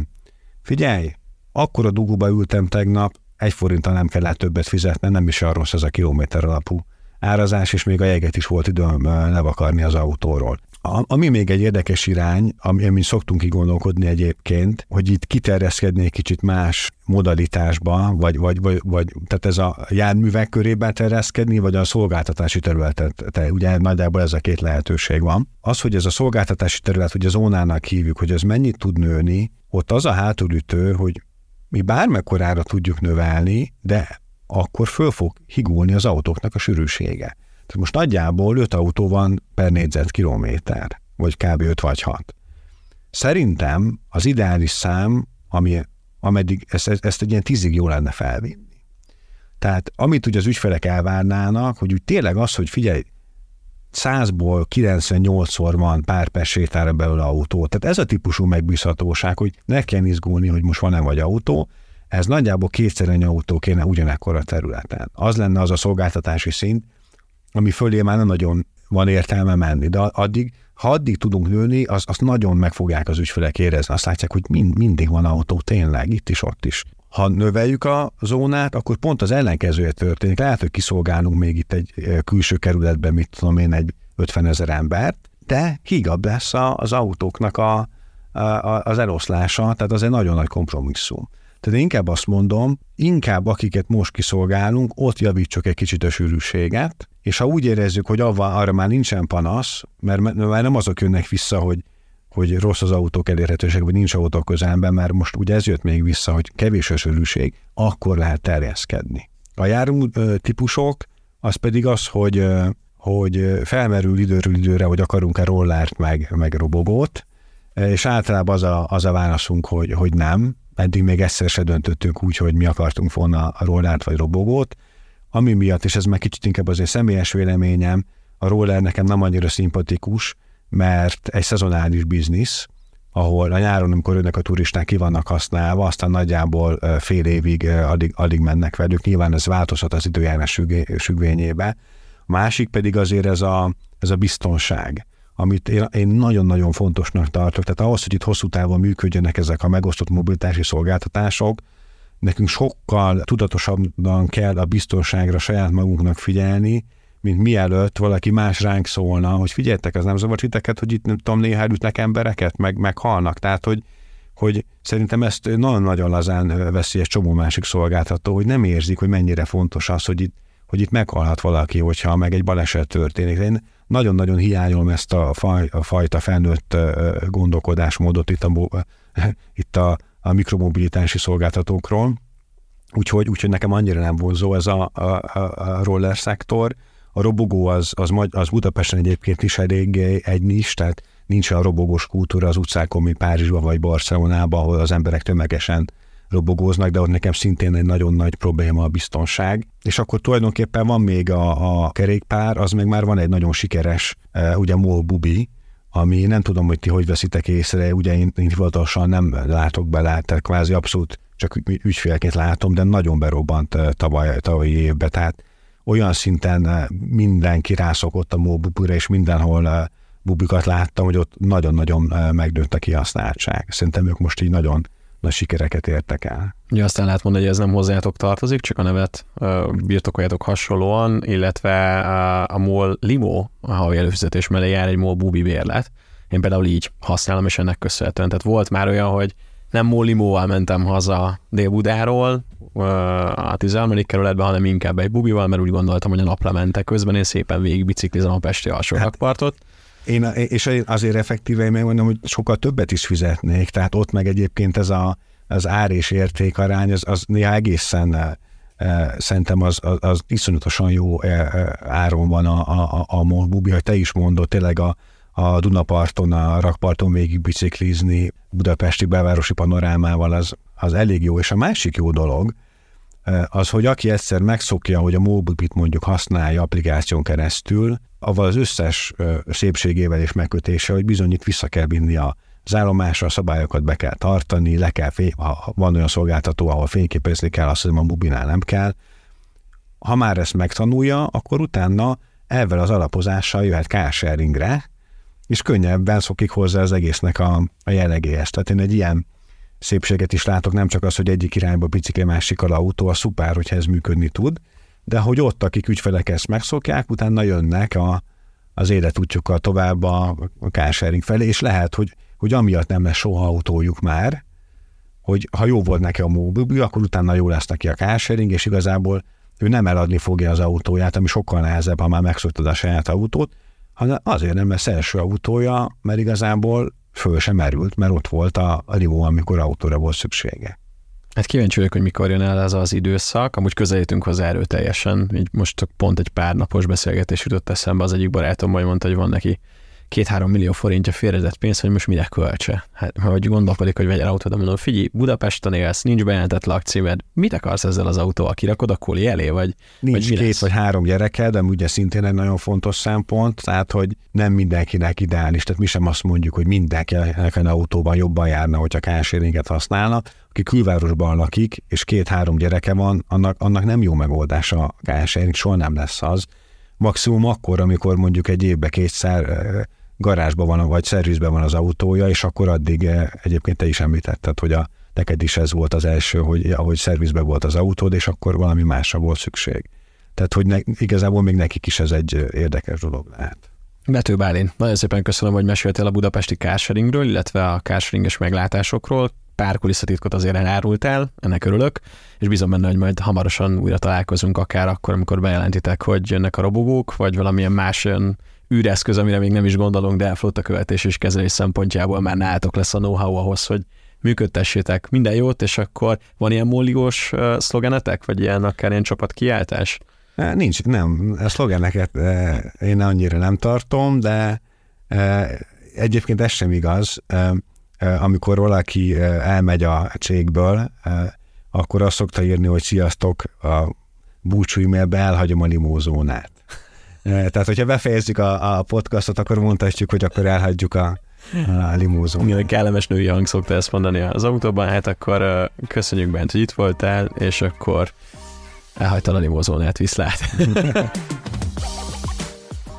figyelj, akkor a dugóba ültem tegnap, egy forinttal nem kellett többet fizetni, nem is arról ez a kilométer alapú árazás, és még a jeget is volt időm levakarni az autóról. Ami még egy érdekes irány, ami, ami szoktunk így gondolkodni egyébként, hogy itt kiterjeszkedni egy kicsit más modalitásba, vagy, vagy, vagy, vagy tehát ez a járművek körében terjeszkedni, vagy a szolgáltatási területet. Te, ugye nagyjából ez a két lehetőség van. Az, hogy ez a szolgáltatási terület, hogy a zónának hívjuk, hogy ez mennyit tud nőni, ott az a hátulütő, hogy mi bármekkorára tudjuk növelni, de akkor föl fog higulni az autóknak a sűrűsége. Tehát most nagyjából 5 autó van per négyzetkilométer, vagy kb. 5 vagy 6. Szerintem az ideális szám, ami, ameddig ezt, ezt egy ilyen tízig jó lenne felvinni. Tehát amit ugye az ügyfelek elvárnának, hogy úgy tényleg az, hogy figyelj, 100-ból 98-szor van pár persétára belőle autó. Tehát ez a típusú megbízhatóság, hogy ne kell izgulni, hogy most van-e vagy autó, ez nagyjából kétszer ennyi autó kéne ugyanekkor a területen. Az lenne az a szolgáltatási szint, ami fölé már nem nagyon van értelme menni, de addig, ha addig tudunk nőni, az, nagyon meg fogják az ügyfelek érezni. Azt látják, hogy mind, mindig van autó, tényleg, itt is, ott is. Ha növeljük a zónát, akkor pont az ellenkezője történik. Lehet, hogy kiszolgálunk még itt egy külső kerületben, mit tudom én, egy 50 ezer embert, de hígabb lesz az autóknak a, a, az eloszlása, tehát az egy nagyon nagy kompromisszum. Tehát inkább azt mondom, inkább akiket most kiszolgálunk, ott javítsuk egy kicsit a sűrűséget, és ha úgy érezzük, hogy avval, arra már nincsen panasz, mert már nem azok jönnek vissza, hogy, hogy rossz az autók elérhetőség, vagy nincs autó közelben, mert most ugye ez jött még vissza, hogy kevés a sűrűség, akkor lehet terjeszkedni. A jármű típusok, az pedig az, hogy, hogy felmerül időről időre, hogy akarunk-e rollárt meg, meg robogót, és általában az a, az a válaszunk, hogy, hogy nem, eddig még egyszer se döntöttünk úgy, hogy mi akartunk volna a rollárt vagy robogót, ami miatt, és ez meg kicsit inkább azért személyes véleményem, a roller nekem nem annyira szimpatikus, mert egy szezonális biznisz, ahol a nyáron, amikor önnek a turisták ki vannak használva, aztán nagyjából fél évig addig, addig mennek velük. Nyilván ez változhat az időjárás süggvényébe. A másik pedig azért ez a, ez a biztonság amit én nagyon-nagyon fontosnak tartok. Tehát ahhoz, hogy itt hosszú távon működjenek ezek a megosztott mobilitási szolgáltatások, nekünk sokkal tudatosabban kell a biztonságra saját magunknak figyelni, mint mielőtt valaki más ránk szólna, hogy figyeljetek, az nem zavar titeket, hogy itt nem tudom, néha ütnek embereket, meg, meghalnak. Tehát, hogy, hogy szerintem ezt nagyon-nagyon lazán veszi egy csomó másik szolgáltató, hogy nem érzik, hogy mennyire fontos az, hogy itt, hogy itt meghalhat valaki, hogyha meg egy baleset történik. Én nagyon-nagyon hiányolom ezt a, faj, a fajta felnőtt gondolkodásmódot itt a, itt a, a mikromobilitási szolgáltatókról, úgyhogy, úgyhogy nekem annyira nem vonzó ez a, a, a roller szektor. A robogó az, az, az Budapesten egyébként is eléggé egy nis, tehát nincs a robogós kultúra az utcákon, mint Párizsban vagy Barcelonában, ahol az emberek tömegesen robogóznak, de ott nekem szintén egy nagyon nagy probléma a biztonság. És akkor tulajdonképpen van még a, a kerékpár, az meg már van egy nagyon sikeres, uh, ugye MOL Bubi, ami nem tudom, hogy ti hogy veszitek észre, ugye én, én hivatalosan nem látok bele, tehát kvázi abszolút csak ügyfélként látom, de nagyon berobbant tavaly, tavalyi évben, tehát olyan szinten mindenki rászokott a Mobubura, és mindenhol bubikat láttam, hogy ott nagyon-nagyon megdőtt a kihasználtság. Szerintem ők most így nagyon nagy sikereket értek el. Ugye aztán lehet mondani, hogy ez nem hozzátok tartozik, csak a nevet birtokoljátok hasonlóan, illetve a MOL Limo, a havi előfizetés mellé jár egy MOL Bubi bérlet. Én például így használom, és ennek köszönhetően. Tehát volt már olyan, hogy nem MOL Limóval mentem haza Dél-Budáról, a 13. kerületben, hanem inkább egy bubival, mert úgy gondoltam, hogy a naplemente közben én szépen végig biciklizem a Pesti alsó hát, én, és azért effektíve én megmondom, hogy sokkal többet is fizetnék, tehát ott meg egyébként ez a, az ár és érték arány, az, az néha egészen e, szerintem az, az, az iszonyatosan jó e, áron van a, a, a, a bubi, hogy te is mondod, tényleg a, a Dunaparton, a rakparton végig biciklizni, budapesti belvárosi panorámával az, az elég jó. És a másik jó dolog, az, hogy aki egyszer megszokja, hogy a Mobibit mondjuk használja applikáción keresztül, avval az összes szépségével és megkötése, hogy bizony itt vissza kell vinni a az állomásra a szabályokat be kell tartani, le kell fény, ha van olyan szolgáltató, ahol fényképezni kell, azt hiszem a mobilnál nem kell. Ha már ezt megtanulja, akkor utána ezzel az alapozással jöhet carsharingre, és könnyebben szokik hozzá az egésznek a, a jellegéhez. Tehát én egy ilyen szépséget is látok, nem csak az, hogy egyik irányba bicikli, másik a autó, a szupár, hogyha ez működni tud, de hogy ott, akik ügyfelek ezt megszokják, utána jönnek a, az életútjukkal tovább a carsharing felé, és lehet, hogy, hogy amiatt nem lesz soha autójuk már, hogy ha jó volt neki a mobil, akkor utána jó lesz neki a carsharing, és igazából ő nem eladni fogja az autóját, ami sokkal nehezebb, ha már megszoktad a saját autót, hanem azért nem lesz első autója, mert igazából föl sem merült, mert ott volt a, a Limo, amikor autóra volt szüksége. Hát kíváncsi vagyok, hogy mikor jön el ez az időszak. Amúgy közelítünk hozzá erőteljesen. Így most pont egy pár napos beszélgetés jutott eszembe. Az egyik barátom majd mondta, hogy van neki két-három millió forintja félrezett pénz, hogy most mire költse. Hát, hogy gondolkodik, hogy vegyen autót, mondom, figyelj, Budapesten élsz, nincs bejelentett lakcímed, mit akarsz ezzel az autóval? Kirakod a koli elé, vagy Nincs vagy két lesz? vagy három gyereked, de ugye szintén egy nagyon fontos szempont, tehát hogy nem mindenkinek ideális, tehát mi sem azt mondjuk, hogy mindenkinek egy autóban jobban járna, hogyha kárséringet használna. Aki külvárosban lakik, és két-három gyereke van, annak, annak nem jó megoldás a kárséring, soha nem lesz az. Maximum akkor, amikor mondjuk egy évbe kétszer garázsban van, vagy szervizben van az autója, és akkor addig egyébként te is említetted, hogy a, neked is ez volt az első, hogy ahogy szervizben volt az autód, és akkor valami másra volt szükség. Tehát, hogy ne, igazából még nekik is ez egy érdekes dolog lehet. Bető Bálint, nagyon szépen köszönöm, hogy meséltél a budapesti carsharingről, illetve a carsharinges meglátásokról. Pár kulisszatitkot azért elárultál, ennek örülök, és bízom benne, hogy majd hamarosan újra találkozunk, akár akkor, amikor bejelentitek, hogy jönnek a robogók, vagy valamilyen más űreszköz, amire még nem is gondolunk, de flotta követés és kezelés szempontjából már nálatok lesz a know-how ahhoz, hogy működtessétek minden jót, és akkor van ilyen molliós uh, szlogenetek, vagy ilyen akár ilyen csapat kiáltás? Nincs, nem. A szlogeneket én annyira nem tartom, de egyébként ez sem igaz. Amikor valaki elmegy a cégből, akkor azt szokta írni, hogy sziasztok, a búcsú e-mailbe elhagyom a limózónát. Tehát, hogyha befejezzük a, a podcastot, akkor mondhatjuk, hogy akkor elhagyjuk a, a limózónát. Igen, kellemes női hang szokta ezt mondani az autóban, hát akkor köszönjük bent, hogy itt voltál, és akkor elhagytad a limózónát, viszlát.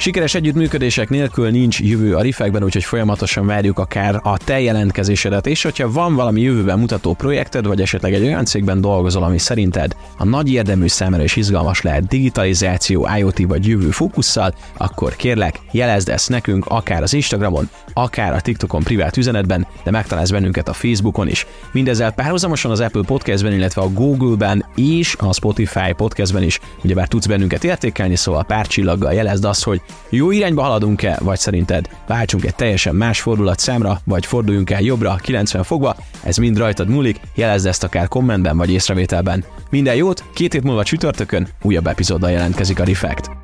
Sikeres együttműködések nélkül nincs jövő a rifekben, úgyhogy folyamatosan várjuk akár a te jelentkezésedet, és hogyha van valami jövőben mutató projekted, vagy esetleg egy olyan cégben dolgozol, ami szerinted a nagy érdemű számára is izgalmas lehet digitalizáció, IoT vagy jövő fókusszal, akkor kérlek, jelezd ezt nekünk akár az Instagramon, akár a TikTokon privát üzenetben, de megtalálsz bennünket a Facebookon is. Mindezzel párhuzamosan az Apple Podcastben, illetve a Google-ben és a Spotify Podcastben is, ugyebár tudsz bennünket értékelni, szóval pár csillaggal jelezd azt, hogy jó irányba haladunk-e, vagy szerinted váltsunk egy teljesen más fordulat számra, vagy forduljunk el jobbra 90 fokba, ez mind rajtad múlik, jelezd ezt akár kommentben vagy észrevételben. Minden jót, két hét múlva csütörtökön újabb epizóddal jelentkezik a Refekt.